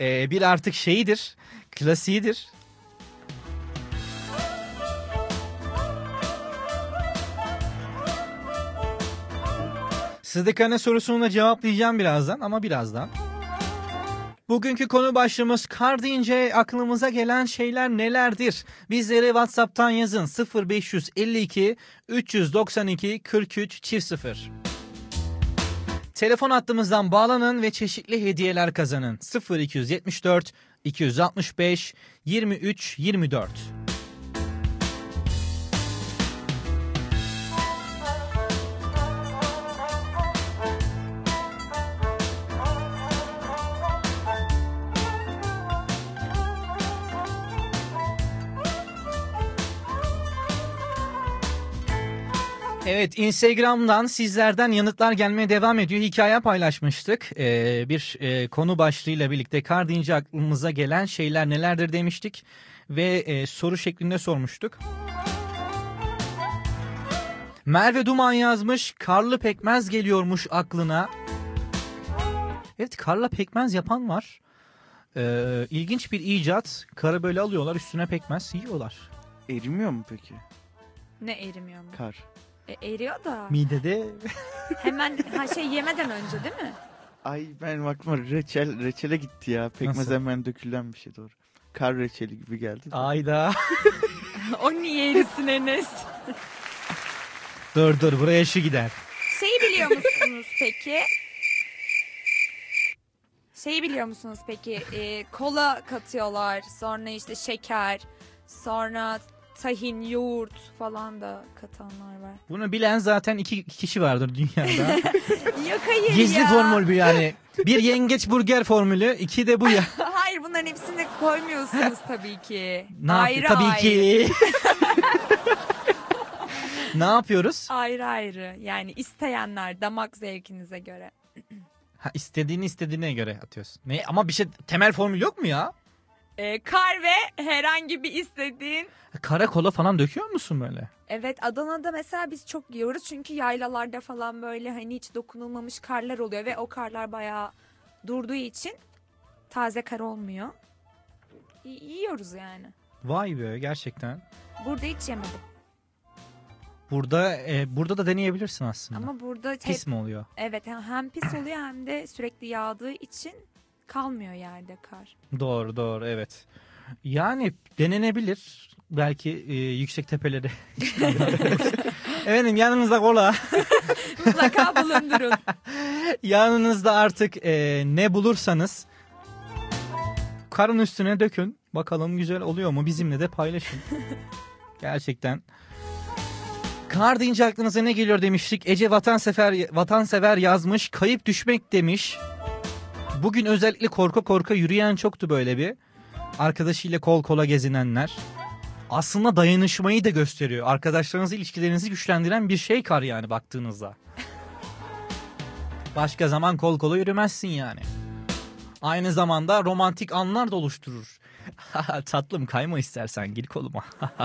[SPEAKER 1] e, bir artık şeyidir. Klasiğidir. Sıdıkane sorusunu da cevaplayacağım birazdan ama birazdan. Bugünkü konu başlığımız kar deyince aklımıza gelen şeyler nelerdir? Bizlere WhatsApp'tan yazın 0552 392 43 çift 0. Telefon hattımızdan bağlanın ve çeşitli hediyeler kazanın. 0274 265 23 24. Evet Instagram'dan sizlerden yanıtlar gelmeye devam ediyor. Hikaye paylaşmıştık. Ee, bir e, konu başlığıyla birlikte kar deyince aklımıza gelen şeyler nelerdir demiştik. Ve e, soru şeklinde sormuştuk. Merve Duman yazmış karlı pekmez geliyormuş aklına. Evet karla pekmez yapan var. Ee, ilginç bir icat. Karı böyle alıyorlar üstüne pekmez yiyorlar.
[SPEAKER 7] Erimiyor mu peki
[SPEAKER 10] ne erimiyor mu?
[SPEAKER 7] kar?
[SPEAKER 10] E, eriyor da.
[SPEAKER 1] Midede
[SPEAKER 10] Hemen ha şey yemeden önce değil mi?
[SPEAKER 7] Ay benim aklıma reçel, reçele gitti ya. Pekmez
[SPEAKER 1] Nasıl?
[SPEAKER 7] hemen dökülen bir şey doğru. Kar reçeli gibi geldi. de.
[SPEAKER 1] ayda.
[SPEAKER 10] o niye erisin Enes?
[SPEAKER 1] dur dur buraya şu gider.
[SPEAKER 10] Şeyi biliyor musunuz peki? Şeyi biliyor musunuz peki? Ee, kola katıyorlar. Sonra işte şeker. Sonra tahin, yoğurt falan da katanlar var.
[SPEAKER 1] Bunu bilen zaten iki kişi vardır dünyada.
[SPEAKER 10] Yok hayır
[SPEAKER 1] Gizli
[SPEAKER 10] ya.
[SPEAKER 1] formül bu yani. Bir yengeç burger formülü, iki de bu ya.
[SPEAKER 10] Hayır bunların hepsini koymuyorsunuz tabii ki.
[SPEAKER 1] Ne
[SPEAKER 10] ayrı
[SPEAKER 1] yapıyor? Tabii
[SPEAKER 10] ayrı.
[SPEAKER 1] ki. ne yapıyoruz?
[SPEAKER 10] Ayrı ayrı. Yani isteyenler damak zevkinize göre.
[SPEAKER 1] Ha, istediğini istediğine göre atıyorsun. Ne? Ama bir şey temel formül yok mu ya?
[SPEAKER 10] Ee, kar ve herhangi bir istediğin
[SPEAKER 1] Kara kola falan döküyor musun böyle?
[SPEAKER 10] Evet Adana'da mesela biz çok yiyoruz çünkü yaylalarda falan böyle hani hiç dokunulmamış karlar oluyor ve o karlar bayağı durduğu için taze kar olmuyor. Y- yiyoruz yani.
[SPEAKER 1] Vay be gerçekten.
[SPEAKER 10] Burada hiç yemedim
[SPEAKER 1] Burada e, burada da deneyebilirsin aslında.
[SPEAKER 10] ama burada hep,
[SPEAKER 1] Pis mi oluyor?
[SPEAKER 10] evet hem pis oluyor hem de sürekli yağdığı için kalmıyor yerde kar.
[SPEAKER 1] Doğru doğru evet. Yani denenebilir. Belki e, yüksek tepelere. Efendim yanınızda kola.
[SPEAKER 10] Mutlaka bulundurun.
[SPEAKER 1] Yanınızda artık e, ne bulursanız karın üstüne dökün. Bakalım güzel oluyor mu? Bizimle de paylaşın. Gerçekten. Kar deyince aklınıza ne geliyor demiştik. Ece vatansever, vatansever yazmış. Kayıp düşmek demiş. Bugün özellikle korka korka yürüyen çoktu böyle bir. Arkadaşıyla kol kola gezinenler. Aslında dayanışmayı da gösteriyor. Arkadaşlarınızla ilişkilerinizi güçlendiren bir şey kar yani baktığınızda. Başka zaman kol kola yürümezsin yani. Aynı zamanda romantik anlar da oluşturur. Tatlım kayma istersen gir koluma.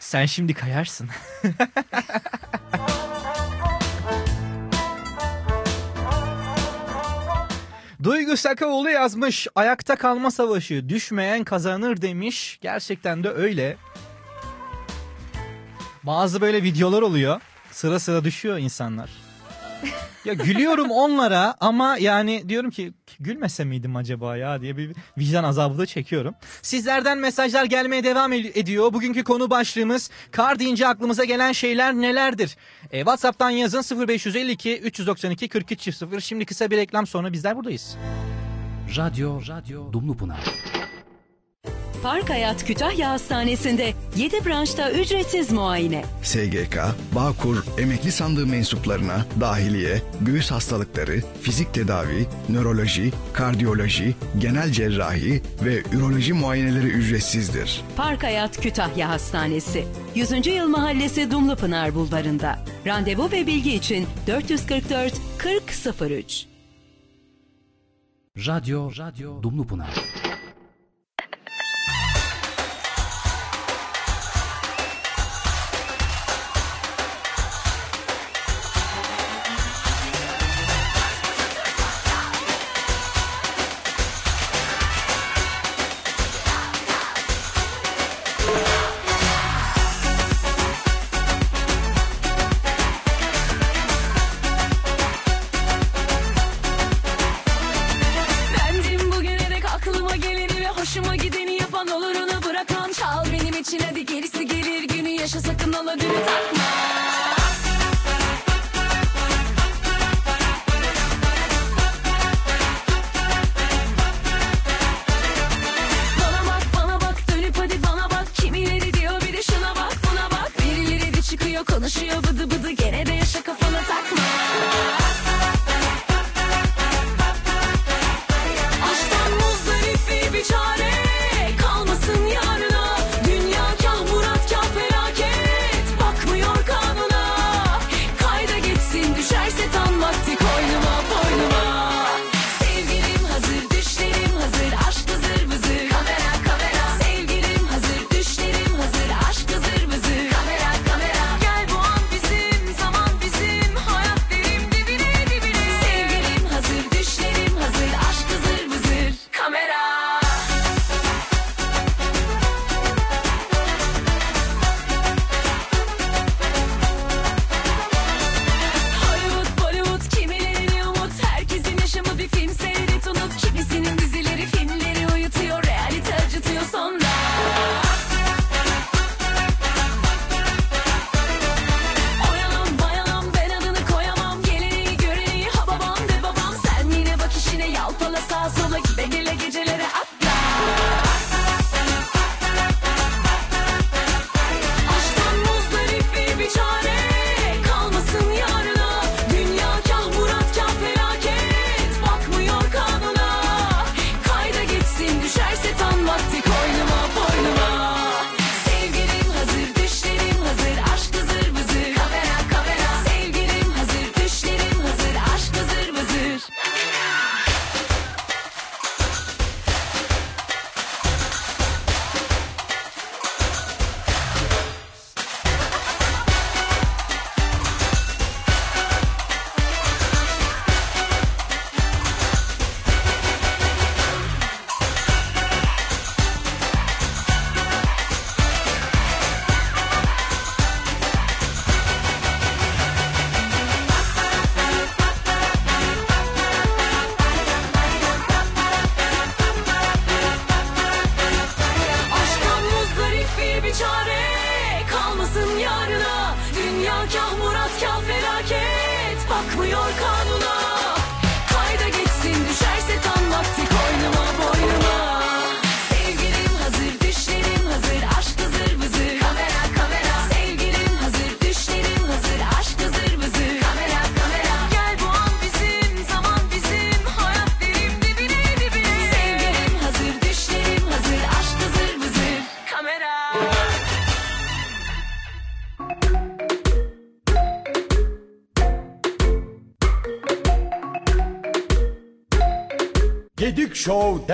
[SPEAKER 1] Sen şimdi kayarsın. Duygu Sakaoğlu yazmış. Ayakta kalma savaşı. Düşmeyen kazanır demiş. Gerçekten de öyle. Bazı böyle videolar oluyor. Sıra sıra düşüyor insanlar. Ya gülüyorum onlara ama yani diyorum ki gülmese miydim acaba ya diye bir vicdan azabı da çekiyorum. Sizlerden mesajlar gelmeye devam ed- ediyor. Bugünkü konu başlığımız kar deyince aklımıza gelen şeyler nelerdir? E, WhatsApp'tan yazın 0552 392 43 0. Şimdi kısa bir reklam sonra bizler buradayız.
[SPEAKER 9] Radyo, Radyo Dumlupınar.
[SPEAKER 12] Park Hayat Kütahya Hastanesi'nde 7 branşta ücretsiz muayene.
[SPEAKER 13] SGK, Bağkur, emekli sandığı mensuplarına dahiliye, göğüs hastalıkları, fizik tedavi, nöroloji, kardiyoloji, genel cerrahi ve üroloji muayeneleri ücretsizdir.
[SPEAKER 12] Park Hayat Kütahya Hastanesi. 100. Yıl Mahallesi Dumlupınar Bulvarı'nda. Randevu ve bilgi için 444 4003.
[SPEAKER 9] Radyo, Radyo Dumlupınar.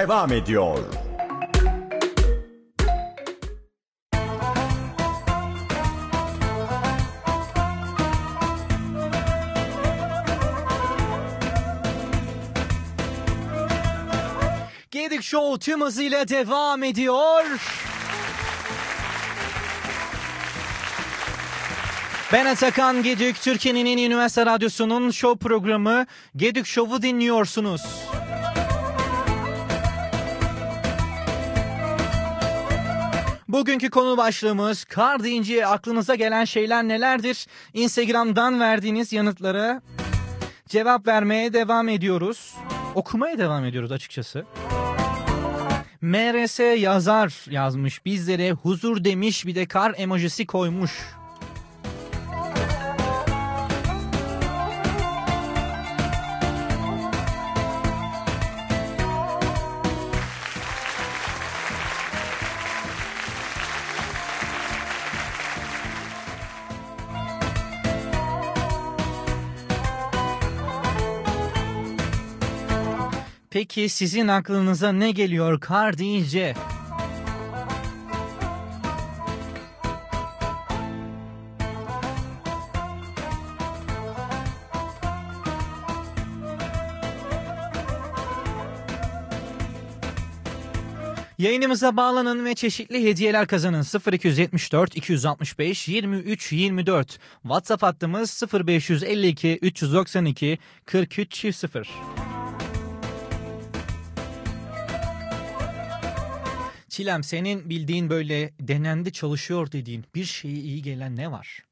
[SPEAKER 6] Devam ediyor.
[SPEAKER 1] Gedik Show tüm hızıyla devam ediyor. Ben Atakan Gedük, Türkiye'nin en iyi üniversite radyosunun show programı Gedük Show'u dinliyorsunuz. Bugünkü konu başlığımız kar deyince aklınıza gelen şeyler nelerdir? Instagram'dan verdiğiniz yanıtlara cevap vermeye devam ediyoruz. Okumaya devam ediyoruz açıkçası. MRS yazar yazmış bizlere huzur demiş bir de kar emojisi koymuş. Peki sizin aklınıza ne geliyor kar deyince? Yayınımıza bağlanın ve çeşitli hediyeler kazanın. 0274 265 23 24. WhatsApp hattımız 0552 392 43 0. Çilem senin bildiğin böyle denendi çalışıyor dediğin bir şeye iyi gelen ne var?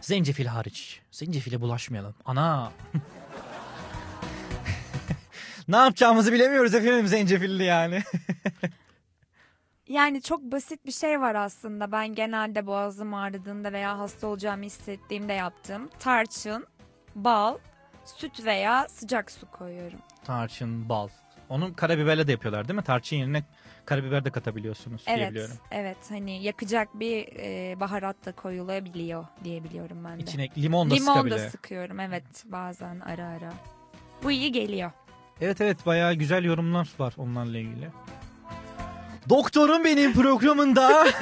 [SPEAKER 1] Zencefil hariç. Zencefile bulaşmayalım. Ana. ne yapacağımızı bilemiyoruz efendim zencefilli yani.
[SPEAKER 10] Yani çok basit bir şey var aslında. Ben genelde boğazım ağrıdığında veya hasta olacağımı hissettiğimde yaptığım tarçın, bal, süt veya sıcak su koyuyorum.
[SPEAKER 1] Tarçın, bal. Onu karabiberle de yapıyorlar değil mi? Tarçın yerine karabiber de katabiliyorsunuz diye
[SPEAKER 10] Evet,
[SPEAKER 1] biliyorum.
[SPEAKER 10] evet. Hani yakacak bir e, baharat da koyulabiliyor diye biliyorum ben de.
[SPEAKER 1] İçine limon da
[SPEAKER 10] Limon da sıkıyorum evet bazen ara ara. Bu iyi geliyor.
[SPEAKER 1] Evet evet bayağı güzel yorumlar var onlarla ilgili. Doktorum benim programında.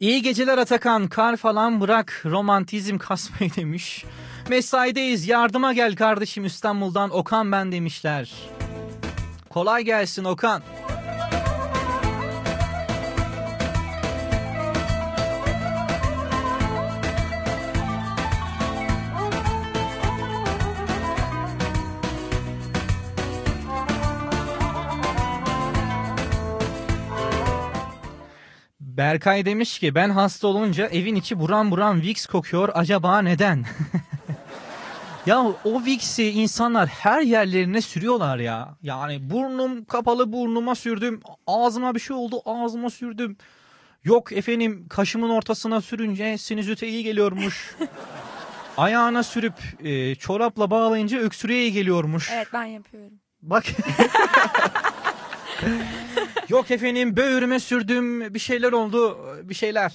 [SPEAKER 1] İyi geceler Atakan. Kar falan bırak. Romantizm kasmayı demiş. Mesaideyiz. Yardıma gel kardeşim İstanbul'dan. Okan ben demişler. Kolay gelsin Okan. Berkay demiş ki ben hasta olunca evin içi buram buram Vicks kokuyor acaba neden? ya o Vicks'i insanlar her yerlerine sürüyorlar ya. Yani burnum kapalı burnuma sürdüm. Ağzıma bir şey oldu ağzıma sürdüm. Yok efendim kaşımın ortasına sürünce sinüzite iyi geliyormuş. Ayağına sürüp e, çorapla bağlayınca öksürüğe iyi geliyormuş.
[SPEAKER 10] Evet ben yapıyorum.
[SPEAKER 1] Bak. Yok efendim böğrüme sürdüm bir şeyler oldu bir şeyler.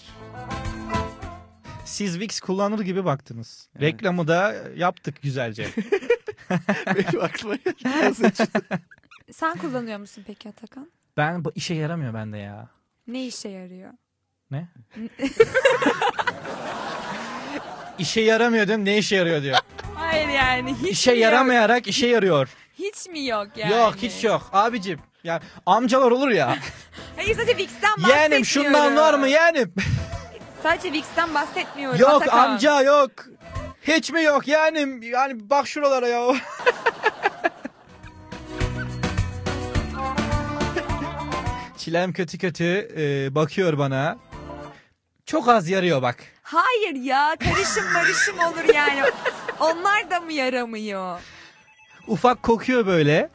[SPEAKER 1] Siz Vicks kullanır gibi baktınız. Reklamı da yaptık güzelce.
[SPEAKER 7] Benim aklıma
[SPEAKER 10] Sen kullanıyor musun peki Atakan?
[SPEAKER 1] ben bu işe yaramıyor bende ya.
[SPEAKER 10] Ne işe yarıyor?
[SPEAKER 1] Ne? İşe yaramıyor diyorum ne işe yarıyor diyor.
[SPEAKER 10] Hayır yani hiç
[SPEAKER 1] İşe
[SPEAKER 10] mi yok?
[SPEAKER 1] yaramayarak işe yarıyor.
[SPEAKER 10] Hiç mi yok yani?
[SPEAKER 1] Yok hiç yok abicim. Yani amcalar olur ya.
[SPEAKER 10] Hayır sadece Vicks'ten bahsetmiyorum.
[SPEAKER 1] yeğenim şundan var mı yeğenim?
[SPEAKER 10] Sadece Vix'ten bahsetmiyorum.
[SPEAKER 1] Yok
[SPEAKER 10] Atakan.
[SPEAKER 1] amca yok. Hiç mi yok yani yani bak şuralara ya. Çilem kötü kötü e, bakıyor bana. Çok az yarıyor bak.
[SPEAKER 10] Hayır ya karışım marışım olur yani. Onlar da mı yaramıyor?
[SPEAKER 1] Ufak kokuyor böyle.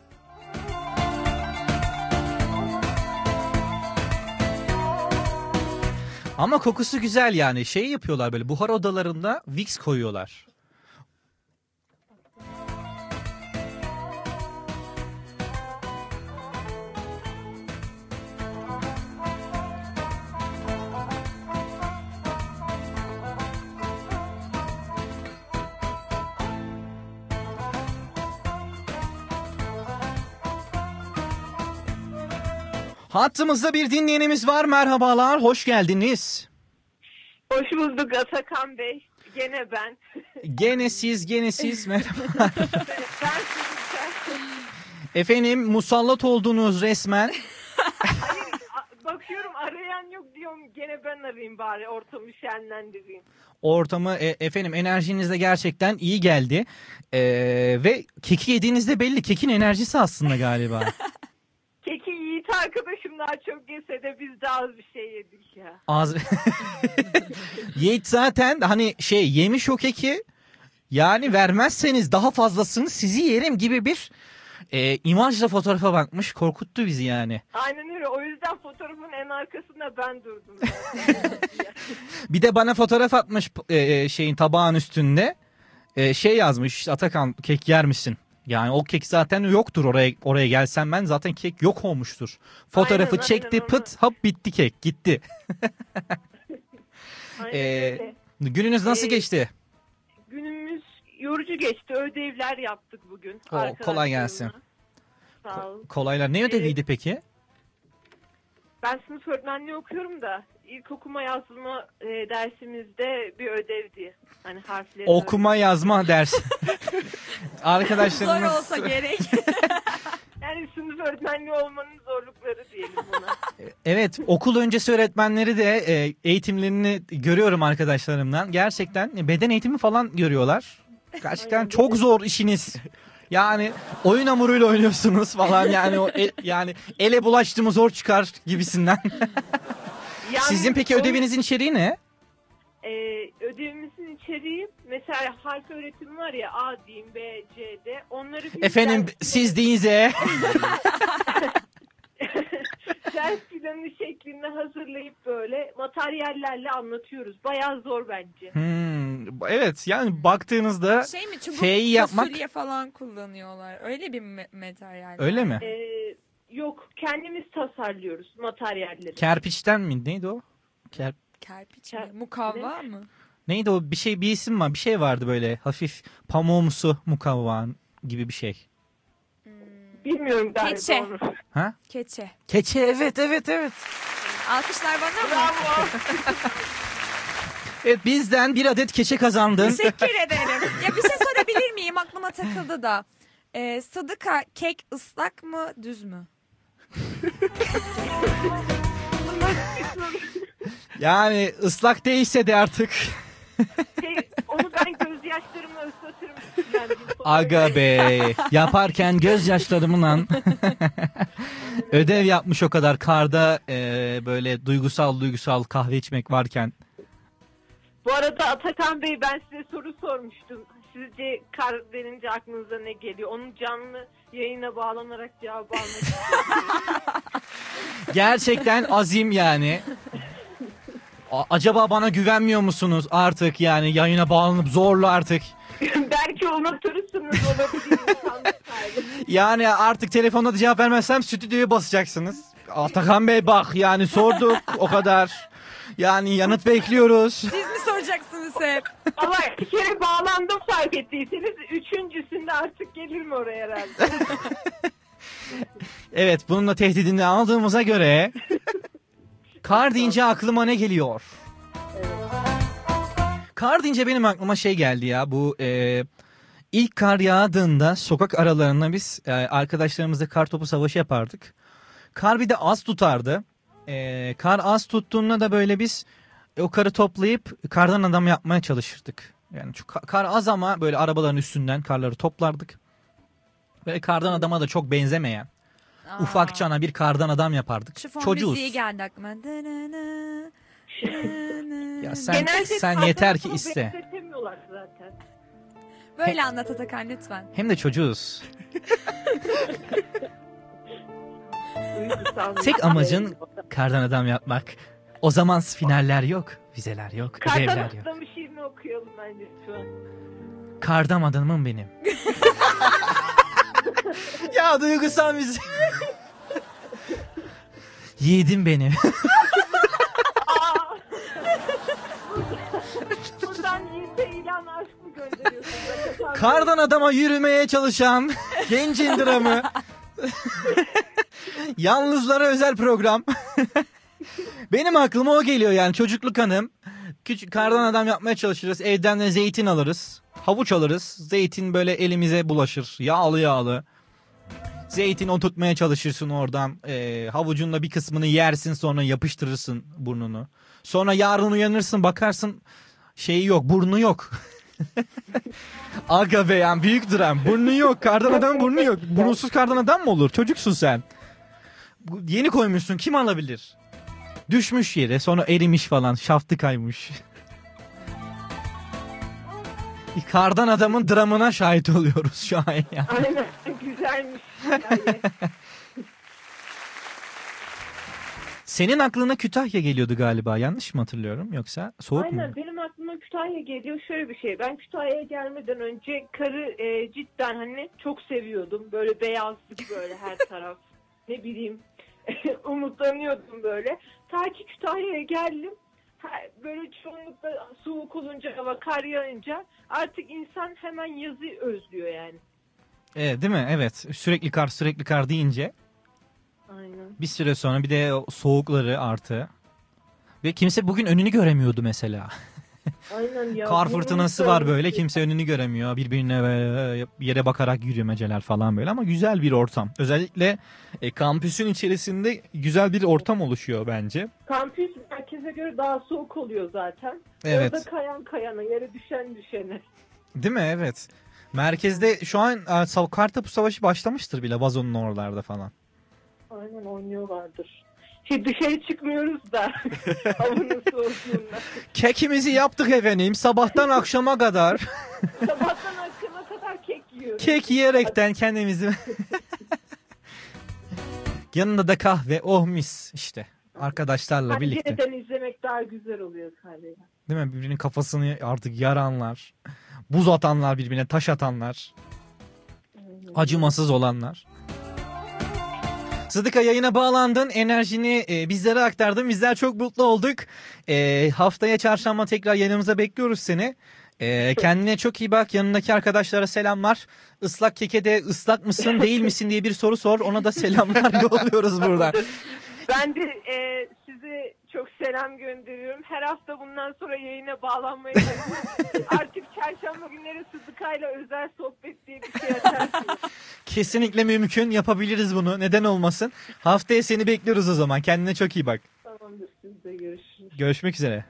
[SPEAKER 1] Ama kokusu güzel yani. Şey yapıyorlar böyle buhar odalarında Vicks koyuyorlar. Hattımızda bir dinleyenimiz var. Merhabalar, hoş geldiniz.
[SPEAKER 3] Hoş bulduk Atakan Bey. Gene ben.
[SPEAKER 1] Gene siz, gene siz. Merhaba.
[SPEAKER 3] ben
[SPEAKER 1] Efendim musallat oldunuz resmen.
[SPEAKER 3] A- bakıyorum arayan yok diyorum. Gene ben arayayım bari ortamı şenlendireyim.
[SPEAKER 1] Ortamı e, efendim enerjiniz de gerçekten iyi geldi. Ee, ve keki yediğinizde belli. Kekin enerjisi aslında galiba.
[SPEAKER 3] Keki Yiğit arkadaşım daha çok yese de biz daha az bir şey yedik ya.
[SPEAKER 1] Az... Yiğit zaten hani şey yemiş o keki. Yani vermezseniz daha fazlasını sizi yerim gibi bir e, imajla fotoğrafa bakmış. Korkuttu bizi yani.
[SPEAKER 3] Aynen öyle. O yüzden fotoğrafın en arkasında ben durdum.
[SPEAKER 1] Bir de bana fotoğraf atmış e, şeyin tabağın üstünde. E, şey yazmış Atakan kek yer misin? Yani o kek zaten yoktur oraya oraya gelsem ben zaten kek yok olmuştur. Fotoğrafı
[SPEAKER 3] Aynen,
[SPEAKER 1] çekti
[SPEAKER 3] aynen,
[SPEAKER 1] pıt hop bitti kek gitti.
[SPEAKER 3] Aynen
[SPEAKER 1] E,
[SPEAKER 3] öyle.
[SPEAKER 1] gününüz nasıl
[SPEAKER 3] Ee,
[SPEAKER 1] geçti?
[SPEAKER 3] Günümüz yorucu geçti. Ödevler yaptık bugün.
[SPEAKER 1] Oo, kolay gelsin.
[SPEAKER 3] Sağ ol.
[SPEAKER 1] Kolaylar. Ne ödeviydi peki?
[SPEAKER 3] Ben sınıf öğretmenliği okuyorum da ilk okuma yazma e, dersimizde bir ödevdi. Hani harfleri.
[SPEAKER 1] Okuma yazma dersi.
[SPEAKER 10] Zor
[SPEAKER 1] Arkadaşlarımız
[SPEAKER 10] olsa gerek.
[SPEAKER 3] Yani sınıf öğretmenliği olmanın zorlukları diyelim buna.
[SPEAKER 1] Evet okul öncesi öğretmenleri de e, eğitimlerini görüyorum arkadaşlarımdan. Gerçekten beden eğitimi falan görüyorlar. Gerçekten çok zor işiniz. Yani oyun hamuruyla oynuyorsunuz falan yani o el- yani ele bulaştığımı zor çıkar gibisinden.
[SPEAKER 3] Yani
[SPEAKER 1] Sizin peki
[SPEAKER 3] o-
[SPEAKER 1] ödevinizin içeriği ne?
[SPEAKER 3] E, ödevimizin içeriği mesela harf öğretimi var ya A diyeyim B, C, D. Onları
[SPEAKER 1] Efendim siz deyince
[SPEAKER 3] ders planı şeklinde hazırlayıp böyle materyallerle anlatıyoruz. Bayağı zor bence.
[SPEAKER 1] Hmm, evet yani baktığınızda
[SPEAKER 10] Şey mi çubuk
[SPEAKER 1] F'yi yapmak
[SPEAKER 10] fasulye falan kullanıyorlar. Öyle bir me- materyal.
[SPEAKER 1] Öyle mi?
[SPEAKER 3] E, yok kendimiz tasarlıyoruz materyalleri.
[SPEAKER 1] kerpiçten mi neydi o? Ker,
[SPEAKER 10] Kerpiç mi? Mukavva mı?
[SPEAKER 1] neydi o bir şey bir isim var bir şey vardı böyle hafif pamuğumsu mukavvan gibi bir şey.
[SPEAKER 3] Bilmiyorum galiba
[SPEAKER 10] Keçe.
[SPEAKER 3] onu.
[SPEAKER 1] Ha?
[SPEAKER 10] Keçe.
[SPEAKER 1] Keçe evet evet evet.
[SPEAKER 10] Alkışlar bana mı?
[SPEAKER 1] Evet bizden bir adet keçe kazandın.
[SPEAKER 10] Teşekkür ederim. Ya bir şey sorabilir miyim? Aklıma takıldı da. Ee, Sadıka kek ıslak mı düz mü?
[SPEAKER 1] Yani ıslak değilse de artık.
[SPEAKER 3] Şey, onu ben gözyaşlarımla ıslatırım.
[SPEAKER 1] Aga be yaparken gözyaşlarımla ödev yapmış o kadar karda e, böyle duygusal duygusal kahve içmek varken.
[SPEAKER 3] Bu arada Atakan Bey ben size soru sormuştum. Sizce kar denince aklınıza ne geliyor? Onun canlı yayına bağlanarak cevabı almak istiyorum.
[SPEAKER 1] Gerçekten azim yani. A- acaba bana güvenmiyor musunuz artık yani yayına bağlanıp zorla artık.
[SPEAKER 3] Belki unutursunuz olabilir.
[SPEAKER 1] Yani artık telefonda da cevap vermezsem stüdyoya basacaksınız. Atakan Bey bak yani sorduk o kadar. Yani yanıt bekliyoruz.
[SPEAKER 10] Siz mi soracaksınız hep?
[SPEAKER 3] Ama bir kere bağlandım fark ettiyseniz üçüncüsünde artık gelir mi oraya herhalde?
[SPEAKER 1] Evet bununla tehdidini aldığımıza göre kar deyince aklıma ne geliyor? Kar deyince benim aklıma şey geldi ya bu e, ilk kar yağdığında sokak aralarında biz e, arkadaşlarımızla kar topu savaşı yapardık. Kar bir de az tutardı. E, kar az tuttuğunda da böyle biz e, o karı toplayıp kardan adam yapmaya çalışırdık. Yani çok ka- kar az ama böyle arabaların üstünden karları toplardık. Ve kardan adama da çok benzemeyen
[SPEAKER 10] Aa.
[SPEAKER 1] ufak çana bir kardan adam yapardık.
[SPEAKER 10] Şu fon
[SPEAKER 1] Çocuğuz.
[SPEAKER 10] müziği geldi aklıma. Dınını.
[SPEAKER 1] Ya sen sen yeter ki iste.
[SPEAKER 3] Benzetemiyorlar zaten.
[SPEAKER 10] Böyle anlat Atakan lütfen.
[SPEAKER 1] Hem de çocuğuz. Tek amacın kardan adam yapmak. O zaman finaller yok, vizeler yok, ödevler
[SPEAKER 3] Kardan
[SPEAKER 1] yok.
[SPEAKER 3] adamı şiirini okuyalım bence şu an.
[SPEAKER 1] Kardam adamım benim. ya duygusal müzik. Yiğidim benim.
[SPEAKER 3] Buradan ilan aşk mı gönderiyorsun?
[SPEAKER 1] Kardan adama yürümeye çalışan gencin dramı. Yalnızlara özel program. Benim aklıma o geliyor yani çocukluk hanım. Küçük kardan adam yapmaya çalışırız. Evden de zeytin alırız. Havuç alırız. Zeytin böyle elimize bulaşır. Yağlı yağlı. Zeytin oturtmaya çalışırsın oradan. Ee, havucunla bir kısmını yersin sonra yapıştırırsın burnunu. Sonra yarın uyanırsın bakarsın şeyi yok burnu yok. Aga be yani büyük dram. Burnu yok. Kardan adam burnu yok. Burunsuz kardan adam mı olur? Çocuksun sen. Yeni koymuşsun. Kim alabilir? Düşmüş yere. Sonra erimiş falan. Şaftı kaymış. Kardan adamın dramına şahit oluyoruz şu an ya.
[SPEAKER 3] Aynen güzelmiş. Yani.
[SPEAKER 1] Senin aklına Kütahya geliyordu galiba. Yanlış mı hatırlıyorum? Yoksa soğuk
[SPEAKER 3] Aynen
[SPEAKER 1] mu?
[SPEAKER 3] benim aklıma Kütahya geliyor şöyle bir şey. Ben Kütahya'ya gelmeden önce karı e, cidden hani çok seviyordum. Böyle beyazlık böyle her taraf. ne bileyim umutlanıyordum böyle. Ta ki Kütahya'ya geldim. Böyle çoğunlukla soğuk olunca hava kar yağınca artık insan hemen yazı özlüyor yani.
[SPEAKER 1] Evet, değil mi? Evet. Sürekli kar sürekli kar deyince
[SPEAKER 3] Aynen.
[SPEAKER 1] bir süre sonra bir de soğukları artı. Ve kimse bugün önünü göremiyordu mesela.
[SPEAKER 3] Aynen ya.
[SPEAKER 1] Kar fırtınası var böyle kimse önünü göremiyor. Birbirine böyle yere bakarak yürümeceler falan böyle ama güzel bir ortam. Özellikle e, kampüsün içerisinde güzel bir ortam oluşuyor bence.
[SPEAKER 3] Kampüs merkeze göre daha soğuk oluyor zaten.
[SPEAKER 1] Evet.
[SPEAKER 3] Orada kayan kayana, yere düşen düşene.
[SPEAKER 1] Değil mi? Evet. Merkezde şu an e, Kartopu Savaşı başlamıştır bile vazonun oralarda falan.
[SPEAKER 3] Aynen oynuyorlardır. Şey dışarı çıkmıyoruz da havanın soğukluğunda.
[SPEAKER 1] Kekimizi yaptık efendim sabahtan akşama kadar.
[SPEAKER 3] Sabahtan akşama kadar kek yiyoruz.
[SPEAKER 1] Kek yiyerekten kendimizi... Yanında da kahve oh mis işte. Arkadaşlarla birlikte.
[SPEAKER 3] Pencereden izlemek daha güzel oluyor kahveyi.
[SPEAKER 1] Değil mi? Birbirinin kafasını artık yaranlar. Buz atanlar birbirine taş atanlar. Acımasız olanlar. Sıdıka yayına bağlandın. Enerjini e, bizlere aktardın. Bizler çok mutlu olduk. E, haftaya çarşamba tekrar yanımıza bekliyoruz seni. E, kendine çok iyi bak. Yanındaki arkadaşlara selamlar. Islak keke de ıslak mısın değil misin diye bir soru sor. Ona da selamlar yolluyoruz buradan.
[SPEAKER 3] Ben de e, size çok selam gönderiyorum. Her hafta bundan sonra yayına bağlanmaya. Artık çarşamba günleri Sıdıkay'la özel sohbet diye bir şey açarsınız.
[SPEAKER 1] Kesinlikle mümkün. Yapabiliriz bunu. Neden olmasın? Haftaya seni bekliyoruz o zaman. Kendine çok iyi bak.
[SPEAKER 3] Tamamdır siz de görüşürüz.
[SPEAKER 1] Görüşmek üzere.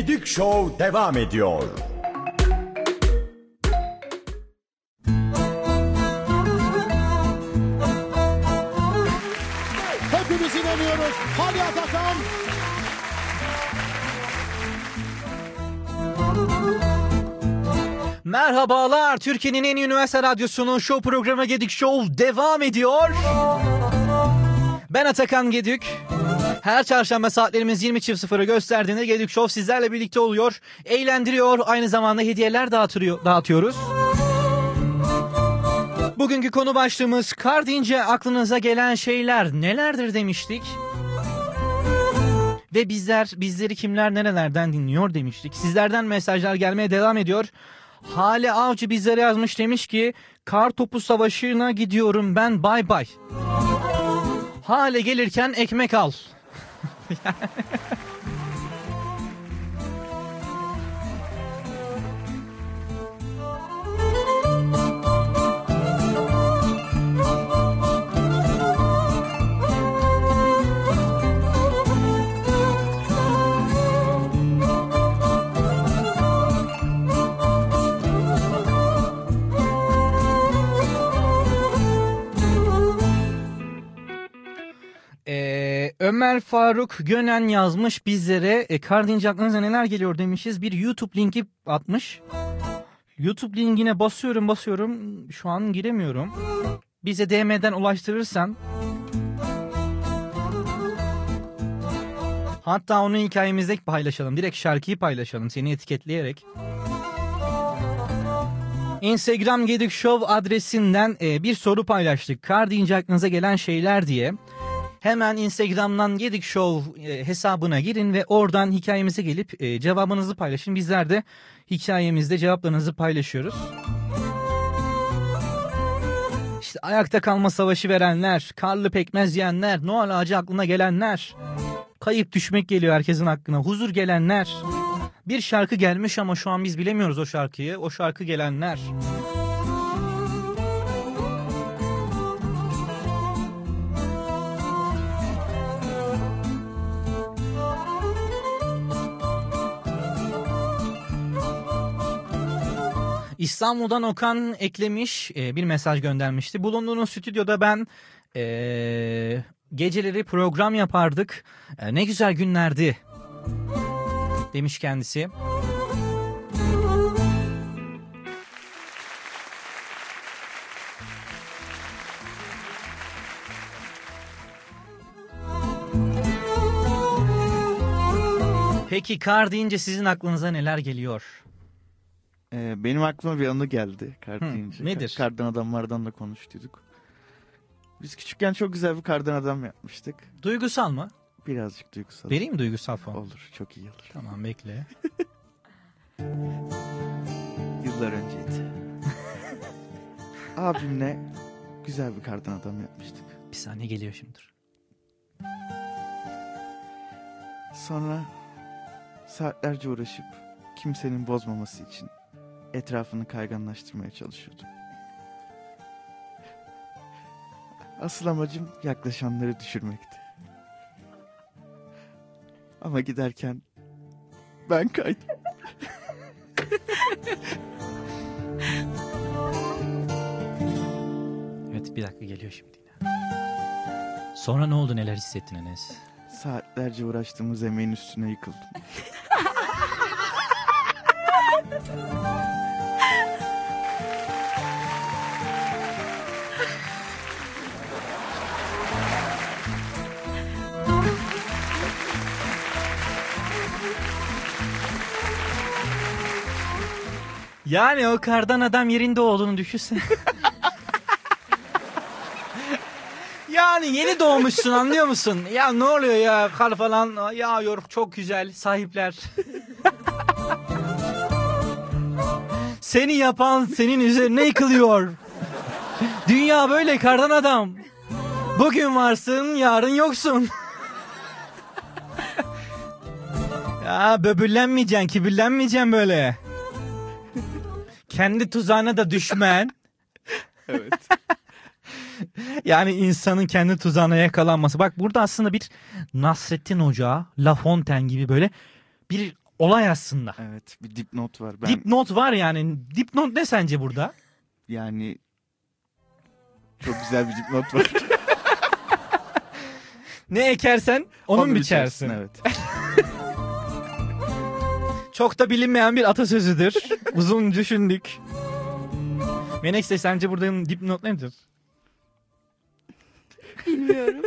[SPEAKER 6] Gedik Show devam ediyor.
[SPEAKER 5] Hepimiz inanıyoruz. Hadi Atakan.
[SPEAKER 1] Merhabalar. Türkiye'nin en iyi üniversite radyosunun show programı Gedik Show devam ediyor. Ben Atakan Gedük. Her çarşamba saatlerimiz 20.00'ı gösterdiğinde Gedik Show sizlerle birlikte oluyor. Eğlendiriyor. Aynı zamanda hediyeler dağıtıyor, dağıtıyoruz. Bugünkü konu başlığımız kar deyince aklınıza gelen şeyler nelerdir demiştik. Ve bizler, bizleri kimler nerelerden dinliyor demiştik. Sizlerden mesajlar gelmeye devam ediyor. Hale Avcı bizlere yazmış demiş ki kar topu savaşına gidiyorum ben bay bay. Hale gelirken ekmek al. いや。Ömer Faruk Gönen yazmış bizlere e, kar deyince aklınıza neler geliyor demişiz. Bir YouTube linki atmış. YouTube linkine basıyorum basıyorum şu an giremiyorum. Bize DM'den ulaştırırsan Hatta onu hikayemizde paylaşalım. Direkt şarkıyı paylaşalım seni etiketleyerek. Instagram Gedik Show adresinden e, bir soru paylaştık. Kar deyince aklınıza gelen şeyler diye. Hemen Instagram'dan Gedik Show e, hesabına girin ve oradan hikayemize gelip e, cevabınızı paylaşın. Bizler de hikayemizde cevaplarınızı paylaşıyoruz. İşte ayakta kalma savaşı verenler, karlı pekmez yiyenler, Noel ağacı aklına gelenler, kayıp düşmek geliyor herkesin aklına, huzur gelenler. Bir şarkı gelmiş ama şu an biz bilemiyoruz o şarkıyı. O şarkı gelenler. İstanbul'dan Okan eklemiş e, bir mesaj göndermişti. Bulunduğunuz stüdyoda ben e, geceleri program yapardık. E, ne güzel günlerdi demiş kendisi. Peki kar deyince sizin aklınıza neler geliyor?
[SPEAKER 7] Ee, benim aklıma bir anı geldi kar deyince.
[SPEAKER 1] nedir?
[SPEAKER 7] Kardan adamlardan da konuştuyduk. Biz küçükken çok güzel bir kardan adam yapmıştık.
[SPEAKER 1] Duygusal mı?
[SPEAKER 7] Birazcık duygusal.
[SPEAKER 1] Vereyim mi duygusal fon?
[SPEAKER 7] Olur çok iyi olur.
[SPEAKER 1] Tamam bekle.
[SPEAKER 7] Yıllar önceydi. Abimle güzel bir kardan adam yapmıştık.
[SPEAKER 1] Bir saniye geliyor şimdi. dur.
[SPEAKER 7] Sonra saatlerce uğraşıp kimsenin bozmaması için etrafını kayganlaştırmaya çalışıyordum. Asıl amacım yaklaşanları düşürmekti. Ama giderken ben kaydım.
[SPEAKER 1] Evet bir dakika geliyor şimdi. Sonra ne oldu neler hissettin Enes?
[SPEAKER 7] Saatlerce uğraştığımız emeğin üstüne yıkıldım.
[SPEAKER 1] Yani o kardan adam yerinde olduğunu düşünsene. yani yeni doğmuşsun anlıyor musun? Ya ne oluyor ya kar falan yağıyor çok güzel sahipler. Seni yapan senin üzerine yıkılıyor. Dünya böyle kardan adam. Bugün varsın yarın yoksun. ya böbürlenmeyeceksin kibirlenmeyeceksin böyle. Kendi tuzağına da düşmen.
[SPEAKER 7] evet.
[SPEAKER 1] Yani insanın kendi tuzağına yakalanması. Bak burada aslında bir Nasrettin Hoca, La Fontaine gibi böyle bir olay aslında.
[SPEAKER 7] Evet bir dipnot var. Ben
[SPEAKER 1] Dipnot var yani. Dipnot ne sence burada?
[SPEAKER 7] yani çok güzel bir dipnot var.
[SPEAKER 1] Ne ekersen onu, mu
[SPEAKER 7] biçersin,
[SPEAKER 1] biçersin?
[SPEAKER 7] Evet.
[SPEAKER 1] Çok da bilinmeyen bir atasözüdür. Uzun düşündük. Menekşe sence burada dipnot nedir?
[SPEAKER 8] Bilmiyorum.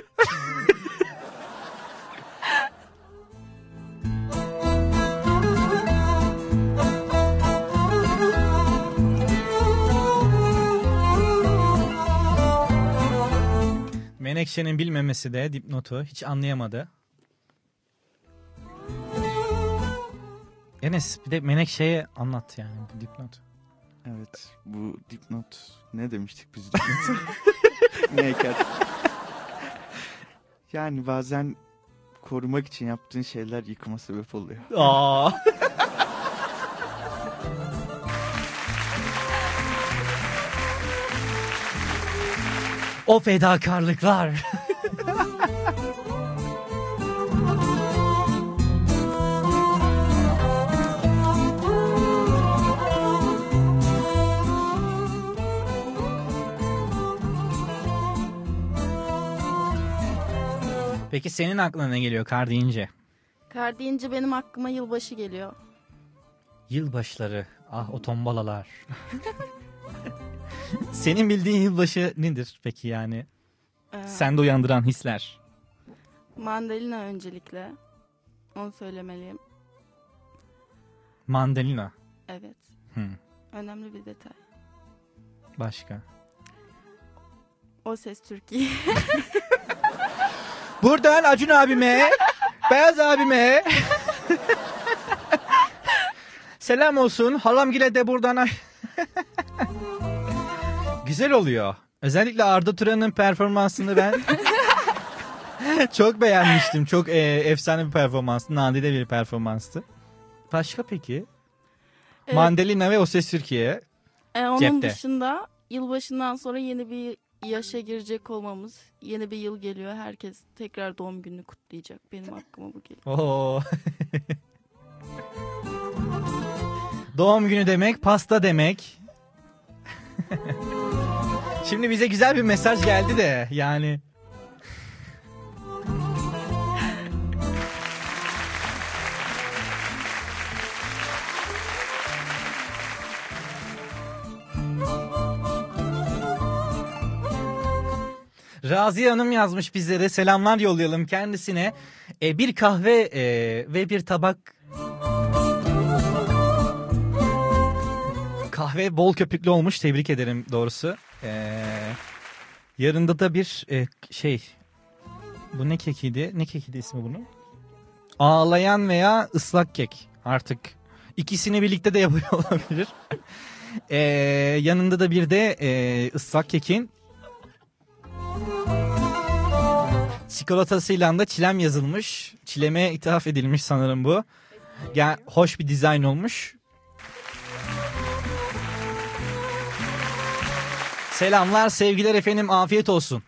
[SPEAKER 1] Menekşe'nin bilmemesi de dipnotu hiç anlayamadı. Enes bir de Menekşe'ye anlat yani bu dipnotu.
[SPEAKER 7] Evet bu dipnot ne demiştik biz dipnot? ne eker? Yani bazen korumak için yaptığın şeyler yıkıma sebep oluyor.
[SPEAKER 1] Aa. o fedakarlıklar. Peki senin aklına ne geliyor kar deyince?
[SPEAKER 8] Kar deyince benim aklıma yılbaşı geliyor.
[SPEAKER 1] Yılbaşları. Ah o tombalalar. Senin bildiğin yılbaşı nedir peki yani?
[SPEAKER 8] Ee,
[SPEAKER 1] Sende uyandıran hisler.
[SPEAKER 8] Mandalina öncelikle. Onu söylemeliyim.
[SPEAKER 1] Mandalina.
[SPEAKER 8] Evet.
[SPEAKER 1] Hı.
[SPEAKER 8] Önemli bir detay.
[SPEAKER 1] Başka.
[SPEAKER 8] O ses Türkiye.
[SPEAKER 1] Buradan Acun abime, Beyaz abime. Selam olsun. Halamgile de buradan. Güzel oluyor. Özellikle Arda Turan'ın performansını ben çok beğenmiştim. Çok e, efsane bir performanstı. Nadide bir performanstı. Başka peki?
[SPEAKER 8] Evet.
[SPEAKER 1] Mandalina ve O Ses Türkiye.
[SPEAKER 8] Ee, onun
[SPEAKER 1] Cepte.
[SPEAKER 8] dışında yılbaşından sonra yeni bir yaşa girecek olmamız. Yeni bir yıl geliyor. Herkes tekrar doğum gününü kutlayacak. Benim aklıma bu geliyor.
[SPEAKER 1] Oo. Doğum günü demek, pasta demek. Şimdi bize güzel bir mesaj geldi de yani. Raziye Hanım yazmış bizlere selamlar yollayalım kendisine. E, bir kahve e, ve bir tabak kahve bol köpüklü olmuş tebrik ederim doğrusu. E, yarında da bir e, şey bu ne kekiydi? Ne kekiydi ismi bunun? Ağlayan veya ıslak kek artık. ikisini birlikte de yapıyor olabilir. E, yanında da bir de e, ıslak kekin çikolatasıyla da çilem yazılmış. Çileme ithaf edilmiş sanırım bu. Yani hoş bir dizayn olmuş. Selamlar, sevgiler efendim, afiyet olsun.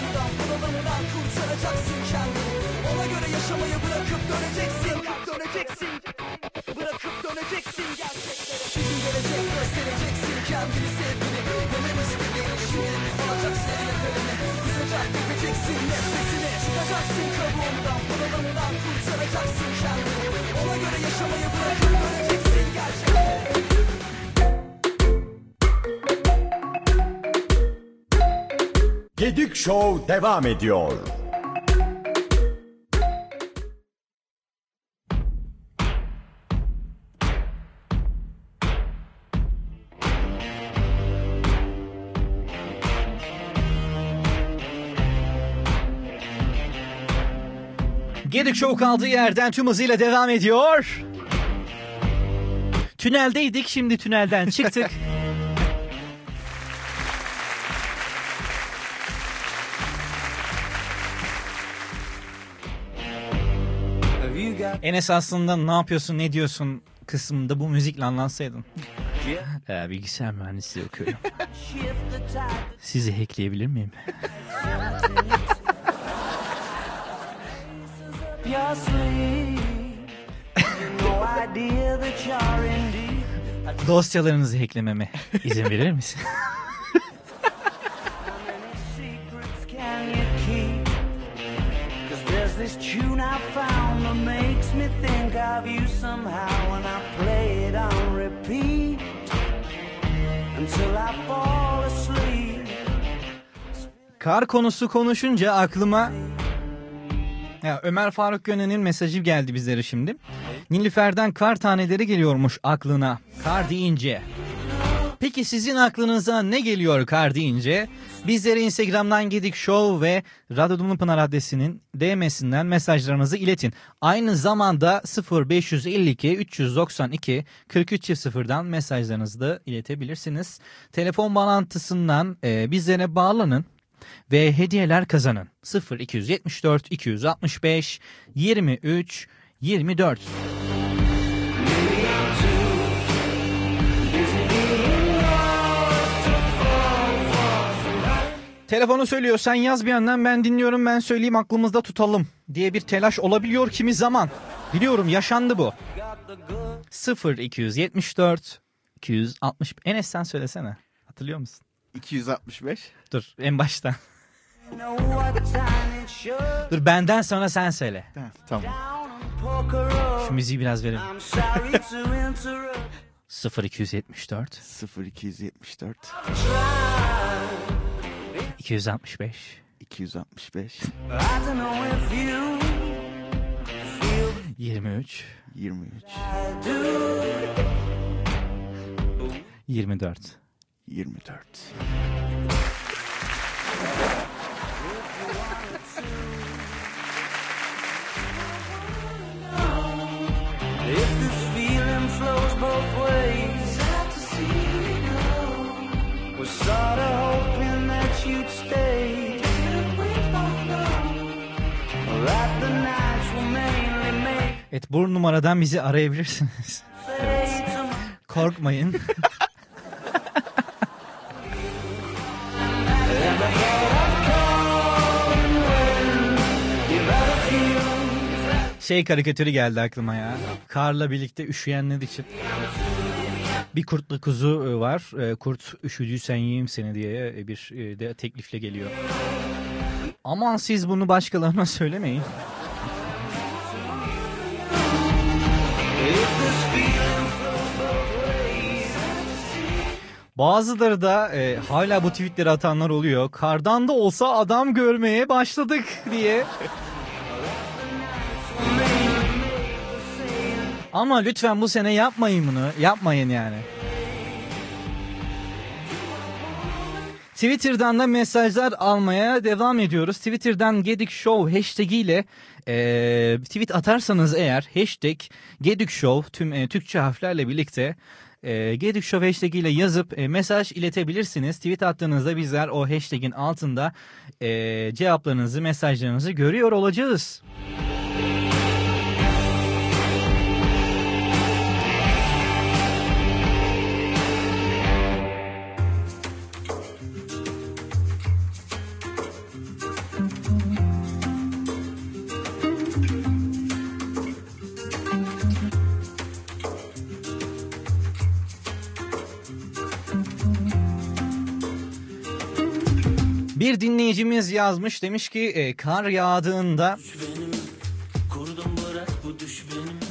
[SPEAKER 14] Kabuğundan bunalımdan kurtaracaksın kendini. Ona göre yaşamayı bırakıp döneceksin.
[SPEAKER 15] Döneceksin. Bırakıp döneceksin gerçeklere. Bir gün gelecek göstereceksin kendini sevgini. Neler istediğini şimdi alacaksın eline kalemi Kusacak dökeceksin nefretini Çıkacaksın kabuğundan bunalımdan kurtaracaksın kendini. Ona göre yaşamayı bırakıp döneceksin gerçeklere
[SPEAKER 6] Gedik Show devam ediyor.
[SPEAKER 1] Gedik Show kaldığı yerden tüm hızıyla devam ediyor. Tüneldeydik şimdi tünelden çıktık. Enes aslında ne yapıyorsun ne diyorsun kısmında bu müzikle anlatsaydın. Ee, bilgisayar mühendisliği okuyorum. Sizi hackleyebilir miyim? Dosyalarınızı hacklememe izin verir misin?
[SPEAKER 15] secrets can you keep? Cause there's this tune I found that makes me think of you somehow when I play it on repeat until I fall asleep.
[SPEAKER 1] Kar konusu konuşunca aklıma ya Ömer Faruk Gönen'in mesajı geldi bizlere şimdi. Nilüfer'den kar taneleri geliyormuş aklına kar deyince. Peki sizin aklınıza ne geliyor kar deyince? Bizlere Instagram'dan Gedik Show ve Radyo Dumlupınar adresinin DM'sinden mesajlarınızı iletin. Aynı zamanda 0552 392 43 0'dan mesajlarınızı da iletebilirsiniz. Telefon bağlantısından e, bizlere bağlanın ve hediyeler kazanın. 0274 265 23 24. Telefonu söylüyor sen yaz bir yandan ben dinliyorum ben söyleyeyim aklımızda tutalım diye bir telaş olabiliyor kimi zaman. Biliyorum yaşandı bu. 0274 260 Enes sen söylesene. Hatırlıyor musun?
[SPEAKER 7] 265.
[SPEAKER 1] Dur en baştan. Dur benden sonra sen söyle.
[SPEAKER 7] Tamam.
[SPEAKER 1] Şu müziği biraz verin.
[SPEAKER 15] I'm sorry to interrupt.
[SPEAKER 1] 0274
[SPEAKER 7] 0274
[SPEAKER 1] 265
[SPEAKER 7] 265
[SPEAKER 15] I don't know if you
[SPEAKER 1] 23
[SPEAKER 7] 23
[SPEAKER 15] do.
[SPEAKER 1] 24
[SPEAKER 7] 24
[SPEAKER 1] Evet bu numaradan bizi arayabilirsiniz.
[SPEAKER 15] my
[SPEAKER 1] Korkmayın. Şey karikatürü geldi aklıma ya. Karla birlikte üşüyenler için. Bir kurtlu kuzu e, var. E, Kurt üşüdüysen yiyeyim seni diye e, bir de teklifle geliyor. Aman siz bunu başkalarına söylemeyin. Bazıları da e, hala bu tweetleri atanlar oluyor. Kardan da olsa adam görmeye başladık diye. Ama lütfen bu sene yapmayın bunu. Yapmayın yani. Twitter'dan da mesajlar almaya devam ediyoruz. Twitter'dan Gedik Show hashtag ile e, tweet atarsanız eğer hashtag Gedik Show tüm e, Türkçe harflerle birlikte e, Gedik Show hashtag ile yazıp e, mesaj iletebilirsiniz. Tweet attığınızda bizler o hashtagin altında e, cevaplarınızı, mesajlarınızı görüyor olacağız. Bir dinleyicimiz yazmış demiş ki e, kar yağdığında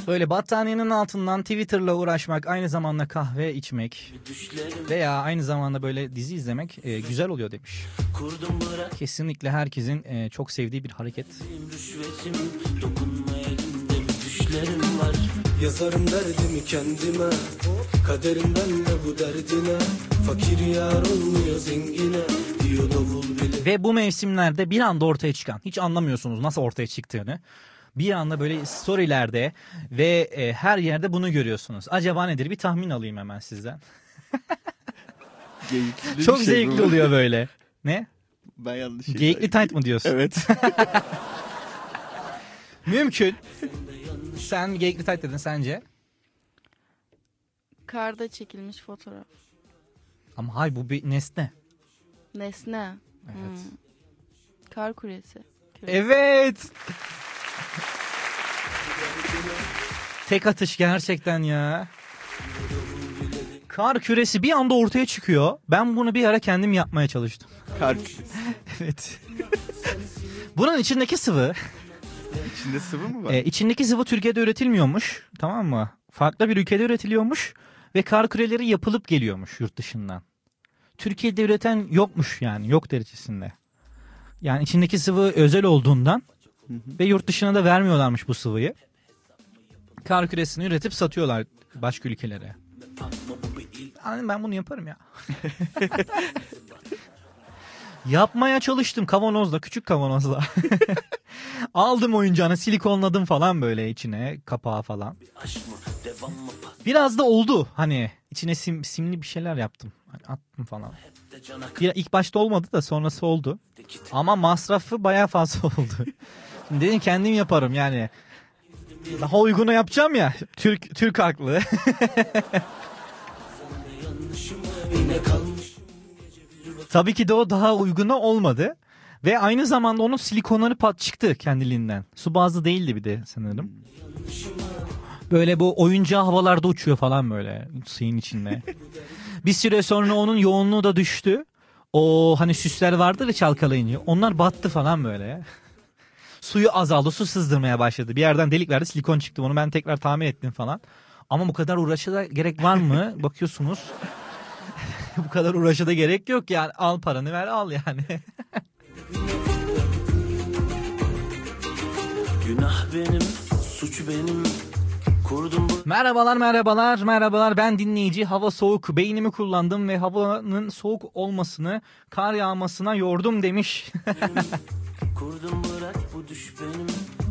[SPEAKER 1] böyle battaniyenin altından Twitter'la uğraşmak aynı zamanda kahve içmek veya aynı zamanda böyle dizi izlemek e, güzel oluyor demiş. Kesinlikle herkesin e, çok sevdiği bir hareket.
[SPEAKER 16] Yazarım derdimi kendime Kaderimden de bu derdine Fakir yar olmuyor zengine
[SPEAKER 1] Ve bu mevsimlerde bir anda ortaya çıkan hiç anlamıyorsunuz nasıl ortaya çıktığını. Bir anda böyle storylerde ve e, her yerde bunu görüyorsunuz. Acaba nedir? Bir tahmin alayım hemen sizden.
[SPEAKER 7] Geyikli
[SPEAKER 1] Çok
[SPEAKER 7] şey
[SPEAKER 1] zevkli
[SPEAKER 7] bu.
[SPEAKER 1] oluyor böyle. Ne?
[SPEAKER 7] Ben yanlış şey
[SPEAKER 1] Geyikli tight mı diyorsun?
[SPEAKER 7] Evet.
[SPEAKER 1] Mümkün. Sen geyikli tight dedin sence?
[SPEAKER 8] Karda çekilmiş fotoğraf.
[SPEAKER 1] Ama hay bu bir nesne.
[SPEAKER 8] Nesne.
[SPEAKER 1] Evet.
[SPEAKER 8] Hmm. Kar kuresi.
[SPEAKER 1] Evet. Tek atış gerçekten ya. Kar küresi bir anda ortaya çıkıyor. Ben bunu bir ara kendim yapmaya çalıştım.
[SPEAKER 7] Kar küresi.
[SPEAKER 1] evet. Bunun içindeki sıvı.
[SPEAKER 7] İçinde sıvı mı var?
[SPEAKER 1] E, içindeki sıvı Türkiye'de üretilmiyormuş. Tamam mı? Farklı bir ülkede üretiliyormuş. Ve kar küreleri yapılıp geliyormuş yurt dışından. Türkiye'de üreten yokmuş yani. Yok derecesinde. Yani içindeki sıvı özel olduğundan ve yurt dışına da vermiyorlarmış bu sıvıyı. Kar küresini üretip satıyorlar başka ülkelere. Yani ben bunu yaparım ya. Yapmaya çalıştım kavanozla, küçük kavanozla. Aldım oyuncağını, silikonladım falan böyle içine, kapağı falan. Biraz da oldu hani içine sim, simli bir şeyler yaptım. Hani attım falan. Bir, ilk başta olmadı da sonrası oldu. Ama masrafı baya fazla oldu. Şimdi dedim kendim yaparım yani. Daha uygunu yapacağım ya. Türk Türk haklı. Tabii ki de o daha uygunu olmadı. Ve aynı zamanda onun silikonları pat çıktı kendiliğinden. Su bazlı değildi bir de sanırım. Böyle bu oyuncağı havalarda uçuyor falan böyle suyun içinde. bir süre sonra onun yoğunluğu da düştü. O hani süsler vardır ya çalkalayınca. Onlar battı falan böyle. Suyu azaldı. Su sızdırmaya başladı. Bir yerden delik verdi silikon çıktı. Onu ben tekrar tamir ettim falan. Ama bu kadar uğraşa da gerek var mı? Bakıyorsunuz. bu kadar uğraşa da gerek yok yani. Al paranı ver al yani.
[SPEAKER 16] Günah benim suç benim
[SPEAKER 1] Merhabalar merhabalar merhabalar ben dinleyici hava soğuk beynimi kullandım ve havanın soğuk olmasını kar yağmasına yordum demiş.
[SPEAKER 16] Kurdum bırak bu düş benim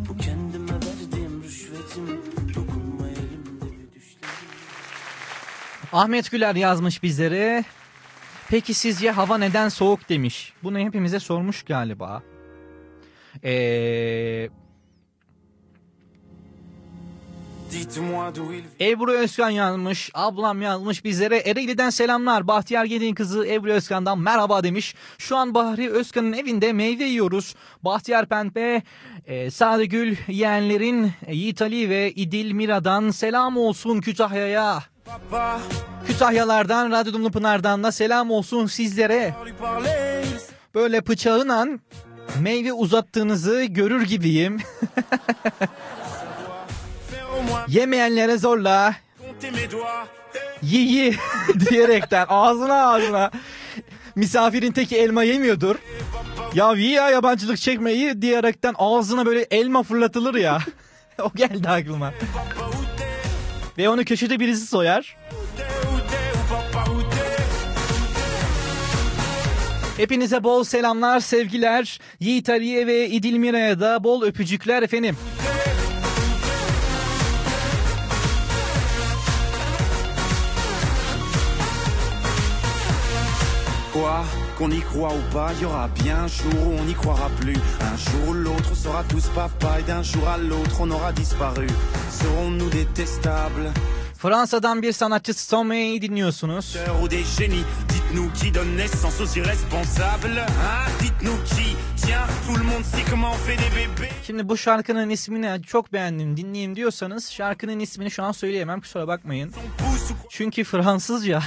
[SPEAKER 16] Bu kendime verdiğim rüşvetim Dokunma elimde bir düşlerim
[SPEAKER 1] Ahmet Güler yazmış bizlere. Peki sizce hava neden soğuk demiş. Bunu hepimize sormuş galiba. Eee... Ebru Özkan yazmış, ablam yazmış bizlere. Ereğli'den selamlar. Bahtiyar Gedin kızı Ebru Özkan'dan merhaba demiş. Şu an Bahri Özkan'ın evinde meyve yiyoruz. Bahtiyar Pembe, e, Sadigül yeğenlerin e, Yiğit Ali ve İdil Mira'dan selam olsun Kütahya'ya. Kütahyalardan, Radyo Dumlu Pınar'dan da selam olsun sizlere. Böyle bıçağınla meyve uzattığınızı görür gibiyim. Yemeyenlere zorla Yi yi diyerekten ağzına ağzına misafirin teki elma yemiyordur. Ya yi ya yabancılık çekmeyi diyerekten ağzına böyle elma fırlatılır ya. o geldi aklıma. Ve onu köşede birisi soyar. Hepinize bol selamlar, sevgiler. Yiğit Ali'ye ve İdil Mira'ya da bol öpücükler efendim.
[SPEAKER 17] Qu'on y croit ou pas, y aura bien un jour où on n'y croira plus. Un jour ou l'autre, on sera tous papa et d'un jour à l'autre, on aura disparu.
[SPEAKER 1] Fransa'dan bir sanatçı Stromae'yi dinliyorsunuz.
[SPEAKER 17] ou des génies Dites-nous qui donne naissance aux irresponsables Hein Dites-nous qui Tiens, tout le monde sait comment on fait des bébés.
[SPEAKER 1] Şimdi bu şarkının ismini çok beğendim dinleyeyim diyorsanız şarkının ismini şu an söyleyemem kusura bakmayın. Çünkü Fransızca.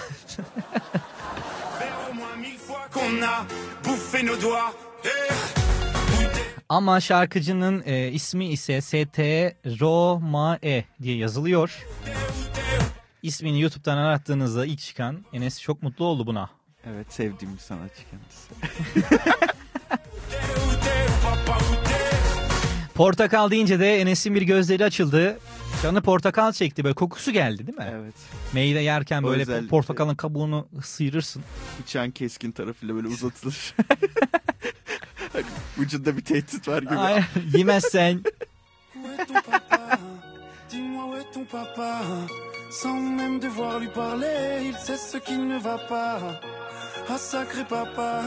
[SPEAKER 1] Ama şarkıcının e, ismi ise ST Roma-E diye yazılıyor. İsmini YouTube'dan arattığınızda ilk çıkan Enes çok mutlu oldu buna.
[SPEAKER 7] Evet sevdiğim bir sanatçı kendisi.
[SPEAKER 1] Portakal deyince de Enes'in bir gözleri açıldı. Canı portakal çekti böyle kokusu geldi değil mi?
[SPEAKER 7] Evet.
[SPEAKER 1] Meyve yerken böyle
[SPEAKER 7] Özellikle.
[SPEAKER 1] portakalın kabuğunu sıyırırsın.
[SPEAKER 7] Bıçağın keskin tarafıyla böyle uzatılır. Ucunda bir tehdit var gibi.
[SPEAKER 1] Ay, yemezsen
[SPEAKER 17] Dis-moi où est ton papa Sans même devoir lui parler, il sait ce qui ne va pas. Ah sacré papa,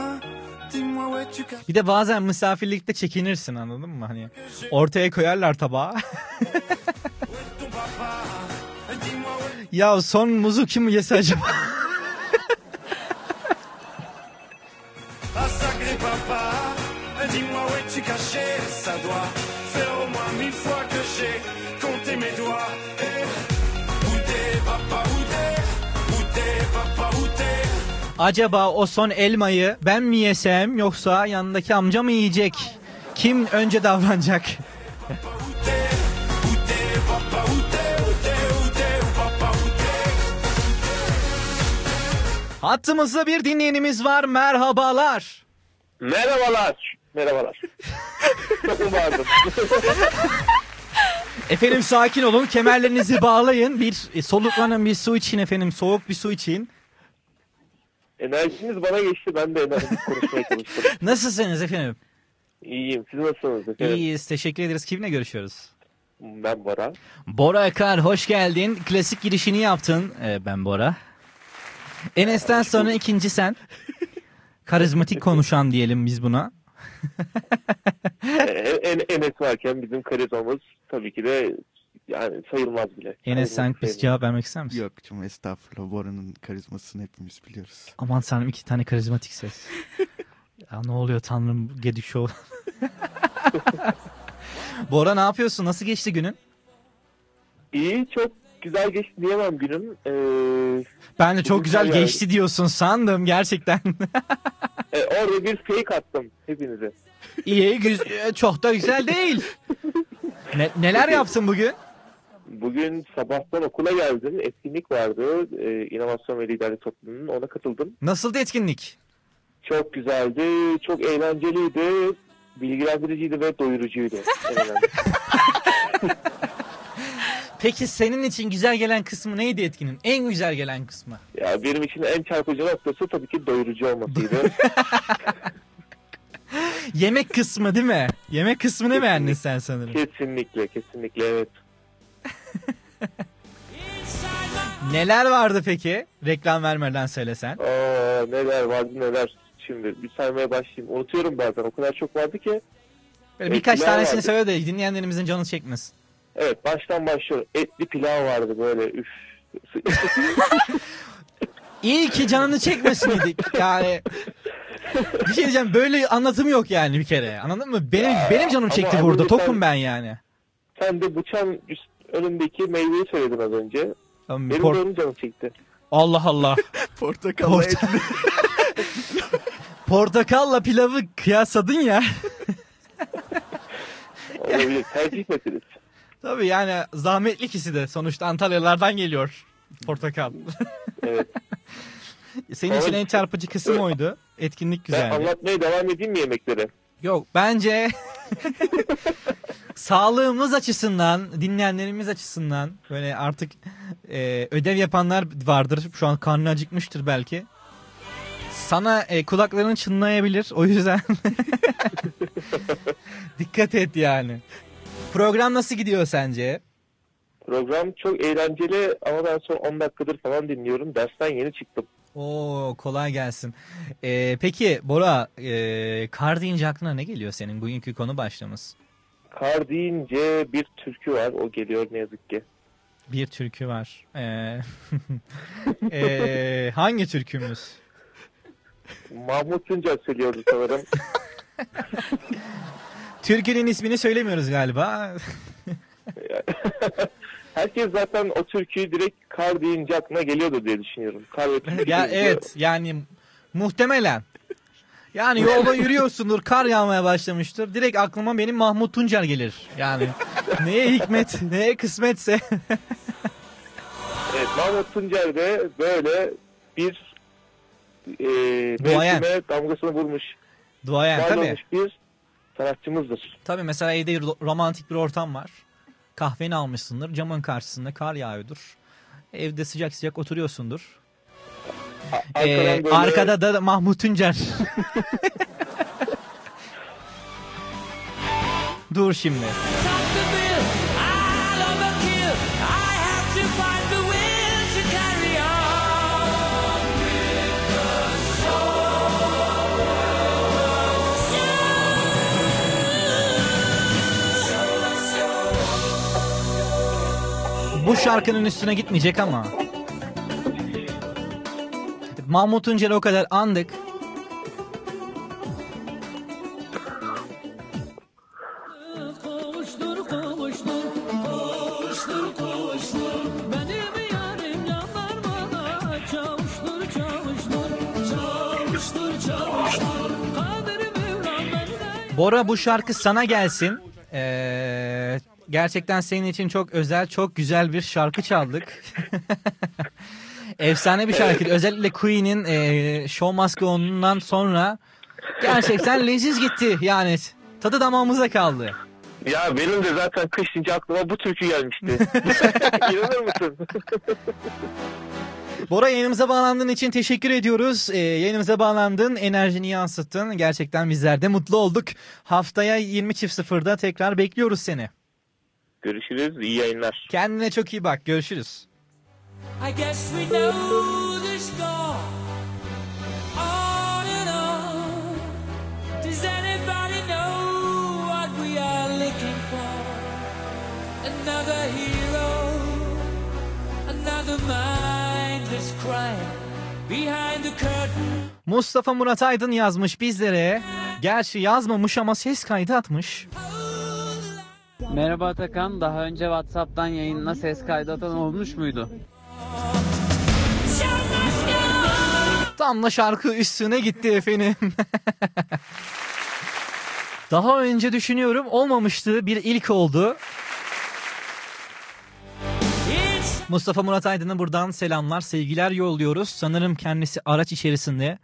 [SPEAKER 1] Bir de bazen misafirlikte çekinirsin anladın mı? Hani ortaya koyarlar tabağı. ya son muzu kim yese acaba?
[SPEAKER 17] Dis-moi où es-tu caché Ça doit faire au moins mille fois que j'ai compté mes doigts. Eh, où t'es papa, où t'es Où t'es papa, où t'es
[SPEAKER 1] Acaba o son elmayı ben mi yesem yoksa yanındaki amca mı yiyecek? Kim önce davranacak? Hattımızda bir dinleyenimiz var. Merhabalar.
[SPEAKER 4] Merhabalar. Merhabalar. Çok vardım.
[SPEAKER 1] Efendim sakin olun. Kemerlerinizi bağlayın. Bir e, soluklanın bir su için efendim. Soğuk bir su için.
[SPEAKER 4] Enerjiniz bana geçti. Ben de enerjik konuşmaya çalıştım.
[SPEAKER 1] Nasılsınız efendim?
[SPEAKER 4] İyiyim. Siz nasılsınız efendim?
[SPEAKER 1] İyiyiz. Teşekkür ederiz. Kimle görüşüyoruz?
[SPEAKER 4] Ben Bora.
[SPEAKER 1] Bora Akar hoş geldin. Klasik girişini yaptın. Ee, ben Bora. Enes'ten sonra ikinci sen. Karizmatik konuşan diyelim biz buna.
[SPEAKER 4] En, en, Enes varken bizim karizmamız tabii ki de yani sayılmaz bile.
[SPEAKER 1] Enes sen
[SPEAKER 4] Sayılmaz,
[SPEAKER 1] biz cevap vermek ister misin?
[SPEAKER 7] Yok canım estağfurullah. Bora'nın karizmasını hepimiz biliyoruz.
[SPEAKER 1] Aman tanrım iki tane karizmatik ses. ya ne oluyor tanrım Gedik Show. Bora ne yapıyorsun? Nasıl geçti günün?
[SPEAKER 4] İyi çok güzel geçti diyemem günüm. Ee,
[SPEAKER 1] Ben de çok güzel
[SPEAKER 4] yani-
[SPEAKER 1] geçti diyorsun sandım gerçekten.
[SPEAKER 4] e, orada bir fake attım hepinize.
[SPEAKER 1] İyi güz- çok da güzel değil. Ne- neler yaptın bugün?
[SPEAKER 4] Bugün sabahtan okula geldim. Etkinlik vardı. Ee, İnovasyon ve Liderlik Topluluğu'nun. Ona katıldım.
[SPEAKER 1] Nasıldı etkinlik?
[SPEAKER 4] Çok güzeldi. Çok eğlenceliydi. Bilgilendiriciydi ve doyurucuydu.
[SPEAKER 1] Peki senin için güzel gelen kısmı neydi etkinin? En güzel gelen kısmı?
[SPEAKER 4] ya benim için en çarpıcı noktası tabii ki doyurucu olmasıydı.
[SPEAKER 1] Yemek kısmı değil mi? Yemek kısmını beğendin sen sanırım.
[SPEAKER 4] kesinlikle, kesinlikle evet.
[SPEAKER 1] Neler vardı peki? Reklam vermeden söylesen.
[SPEAKER 4] Aa, neler vardı neler. Şimdi bir saymaya başlayayım. Unutuyorum bazen. O kadar çok vardı ki.
[SPEAKER 1] Böyle birkaç tanesini
[SPEAKER 4] vardı.
[SPEAKER 1] söyle de dinleyenlerimizin canı çekmesin.
[SPEAKER 4] Evet baştan başlıyorum. Etli pilav vardı böyle. Üf.
[SPEAKER 1] İyi ki canını çekmesin Yani bir şey diyeceğim böyle anlatım yok yani bir kere. Anladın mı? Benim benim canım çekti
[SPEAKER 4] az
[SPEAKER 1] burada. Tokum ben yani.
[SPEAKER 4] Sen de bıçağın üst, önündeki meyveyi söyledin az önce.
[SPEAKER 1] Tamam,
[SPEAKER 4] Benim
[SPEAKER 1] por-
[SPEAKER 4] de onun canım çekti.
[SPEAKER 1] Allah Allah.
[SPEAKER 7] Portakalla
[SPEAKER 1] Porta- Portakalla pilavı kıyasladın ya.
[SPEAKER 4] Olabilir. Tercih meselesi.
[SPEAKER 1] Tabii yani zahmetli ikisi de. Sonuçta Antalyalardan geliyor. Portakal.
[SPEAKER 4] Evet.
[SPEAKER 1] Senin için en çarpıcı kısım oydu. Etkinlik
[SPEAKER 4] Ben
[SPEAKER 1] güzeldi.
[SPEAKER 4] anlatmaya devam edeyim mi yemekleri?
[SPEAKER 1] Yok bence sağlığımız açısından, dinleyenlerimiz açısından böyle artık e, ödev yapanlar vardır. Şu an karnı acıkmıştır belki. Sana e, kulakların çınlayabilir. O yüzden dikkat et yani. Program nasıl gidiyor sence?
[SPEAKER 4] Program çok eğlenceli ama ben son 10 dakikadır falan dinliyorum. Dersten yeni çıktım.
[SPEAKER 1] Oo kolay gelsin. E, peki Bora, e, kar deyince aklına ne geliyor senin bugünkü konu başlığımız?
[SPEAKER 4] Kar deyince bir türkü var. O geliyor ne yazık ki.
[SPEAKER 1] Bir türkü var. Ee, ee, hangi türkümüz?
[SPEAKER 4] Mahmut Tuncer söylüyordu sanırım.
[SPEAKER 1] Türkünün ismini söylemiyoruz galiba.
[SPEAKER 4] Herkes zaten o türküyü direkt kar deyince aklına geliyordu diye düşünüyorum. Kar ve türkü
[SPEAKER 1] ya evet yani muhtemelen. Yani yolda yürüyorsundur kar yağmaya başlamıştır. Direkt aklıma benim Mahmut Tuncer gelir. Yani neye hikmet neye kısmetse.
[SPEAKER 4] Evet Mahmut Tuncer de böyle bir e,
[SPEAKER 1] Duayen.
[SPEAKER 4] damgasını vurmuş.
[SPEAKER 1] Duayen tabii.
[SPEAKER 4] bir sanatçımızdır.
[SPEAKER 1] Tabii mesela evde ro- romantik bir ortam var. Kahveni almışsındır. Camın karşısında kar yağıyordur. Evde sıcak sıcak oturuyorsundur.
[SPEAKER 4] arkadan
[SPEAKER 1] Ee,
[SPEAKER 4] böyle-
[SPEAKER 1] Arkada da Mahmut Tuncer. Dur şimdi. Bu şarkının üstüne gitmeyecek ama. Mahmut Tuncer'i o kadar andık. Bora bu şarkı sana gelsin. Ee, gerçekten senin için çok özel, çok güzel bir şarkı çaldık. Efsane bir şarkı. Özellikle Queen'in e, Show Must Go On'undan sonra gerçekten leziz gitti. Yani tadı damağımıza kaldı.
[SPEAKER 4] Ya benim de zaten kış deyince aklıma bu türkü gelmişti. İnanır mısın?
[SPEAKER 1] Bora yayınımıza bağlandığın için teşekkür ediyoruz. Ee, yayınımıza bağlandın, enerjini yansıttın. Gerçekten bizler de mutlu olduk. Haftaya 20.00'da tekrar bekliyoruz seni.
[SPEAKER 4] Görüşürüz. iyi yayınlar.
[SPEAKER 1] Kendine çok iyi bak. Görüşürüz.
[SPEAKER 18] I guess we know the score On and on Does anybody know what we are looking for? Another hero Another mindless crime Behind the curtain
[SPEAKER 1] Mustafa Murat Aydın yazmış bizlere. Gerçi yazmamış ama ses kaydı atmış.
[SPEAKER 19] Merhaba Atakan. Daha önce WhatsApp'tan yayınına ses kaydı atan olmuş muydu?
[SPEAKER 1] Tam da şarkı üstüne gitti efendim. Daha önce düşünüyorum olmamıştı bir ilk oldu. Mustafa Murat Aydın'a buradan selamlar, sevgiler yolluyoruz. Sanırım kendisi araç içerisinde.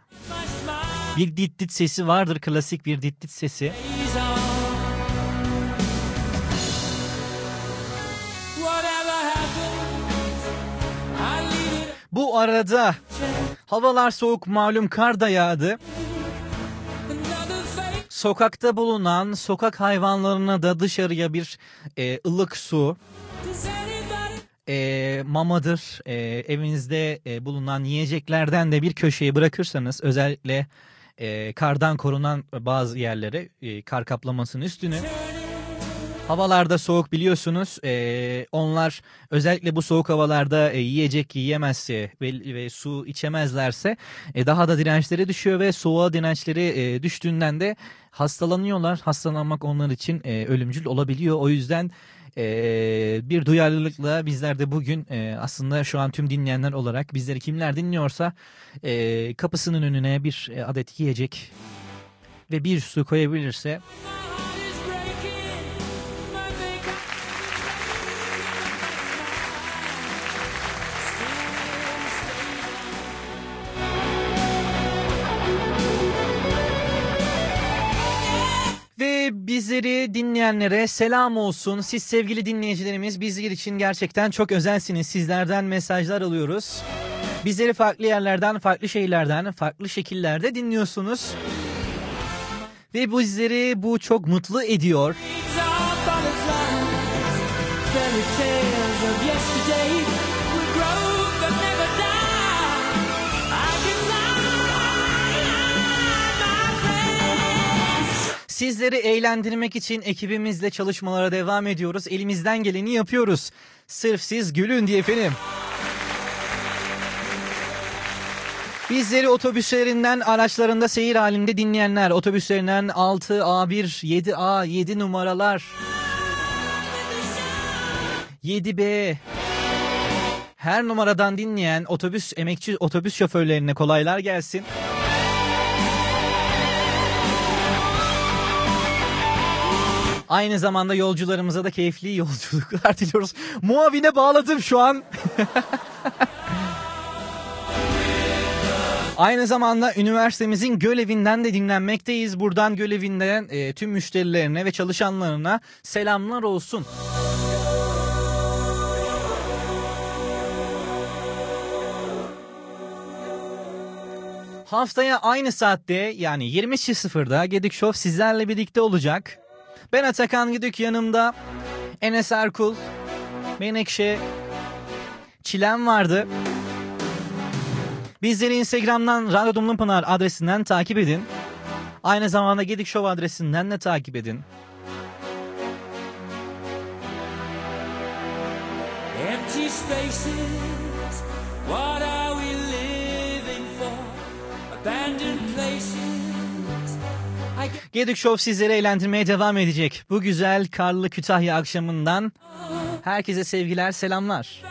[SPEAKER 1] Bir dit dit sesi vardır, klasik bir dit dit sesi. Bu arada havalar soğuk malum kar da yağdı. Sokakta bulunan sokak hayvanlarına da dışarıya bir e, ılık su, e, mamadır, e, evinizde e, bulunan yiyeceklerden de bir köşeye bırakırsanız özellikle e, kardan korunan bazı yerlere e, kar kaplamasının üstünü Havalarda soğuk biliyorsunuz. Ee, onlar özellikle bu soğuk havalarda e, yiyecek yiyemezse ve, ve su içemezlerse e, daha da dirençleri düşüyor ve soğuğa dirençleri e, düştüğünden de hastalanıyorlar. Hastalanmak onlar için e, ölümcül olabiliyor. O yüzden e, bir duyarlılıkla bizler de bugün e, aslında şu an tüm dinleyenler olarak bizleri kimler dinliyorsa e, kapısının önüne bir e, adet yiyecek ve bir su koyabilirse Bizleri dinleyenlere selam olsun. Siz sevgili dinleyicilerimiz bizler için gerçekten çok özelsiniz. Sizlerden mesajlar alıyoruz. Bizleri farklı yerlerden, farklı şehirlerden, farklı şekillerde dinliyorsunuz. Ve bizleri bu çok mutlu ediyor. Sizleri eğlendirmek için ekibimizle çalışmalara devam ediyoruz. Elimizden geleni yapıyoruz. Sırf siz gülün diye efendim. Bizleri otobüslerinden, araçlarında seyir halinde dinleyenler, otobüslerinden 6, A1, 7A, 7 numaralar, 7B, her numaradan dinleyen otobüs emekçi otobüs şoförlerine kolaylar gelsin. Aynı zamanda yolcularımıza da keyifli yolculuklar diliyoruz. Muavine bağladım şu an. Aynı zamanda üniversitemizin gölevinden de dinlenmekteyiz. Buradan gölevinden e, tüm müşterilerine ve çalışanlarına selamlar olsun. Haftaya aynı saatte yani 20.00'da Gedik Show sizlerle birlikte olacak. Ben Atakan Gidük yanımda Enes Erkul, Menekşe, Çilem vardı. Bizleri Instagram'dan Radyo Dumlum Pınar adresinden takip edin. Aynı zamanda Gedik Show adresinden de takip edin.
[SPEAKER 18] Empty spaces, what are we living for? Abandoned places.
[SPEAKER 1] Gedik Show sizleri eğlendirmeye devam edecek. Bu güzel karlı Kütahya akşamından herkese sevgiler, selamlar.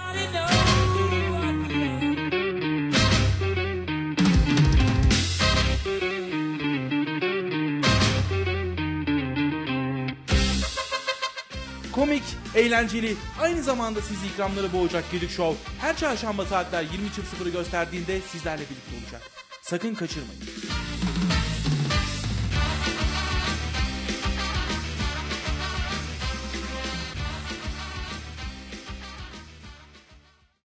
[SPEAKER 11] Komik, eğlenceli, aynı zamanda sizi ikramları boğacak Gedik Show her çarşamba saatler 23.00'ı gösterdiğinde sizlerle birlikte olacak. Sakın kaçırmayın.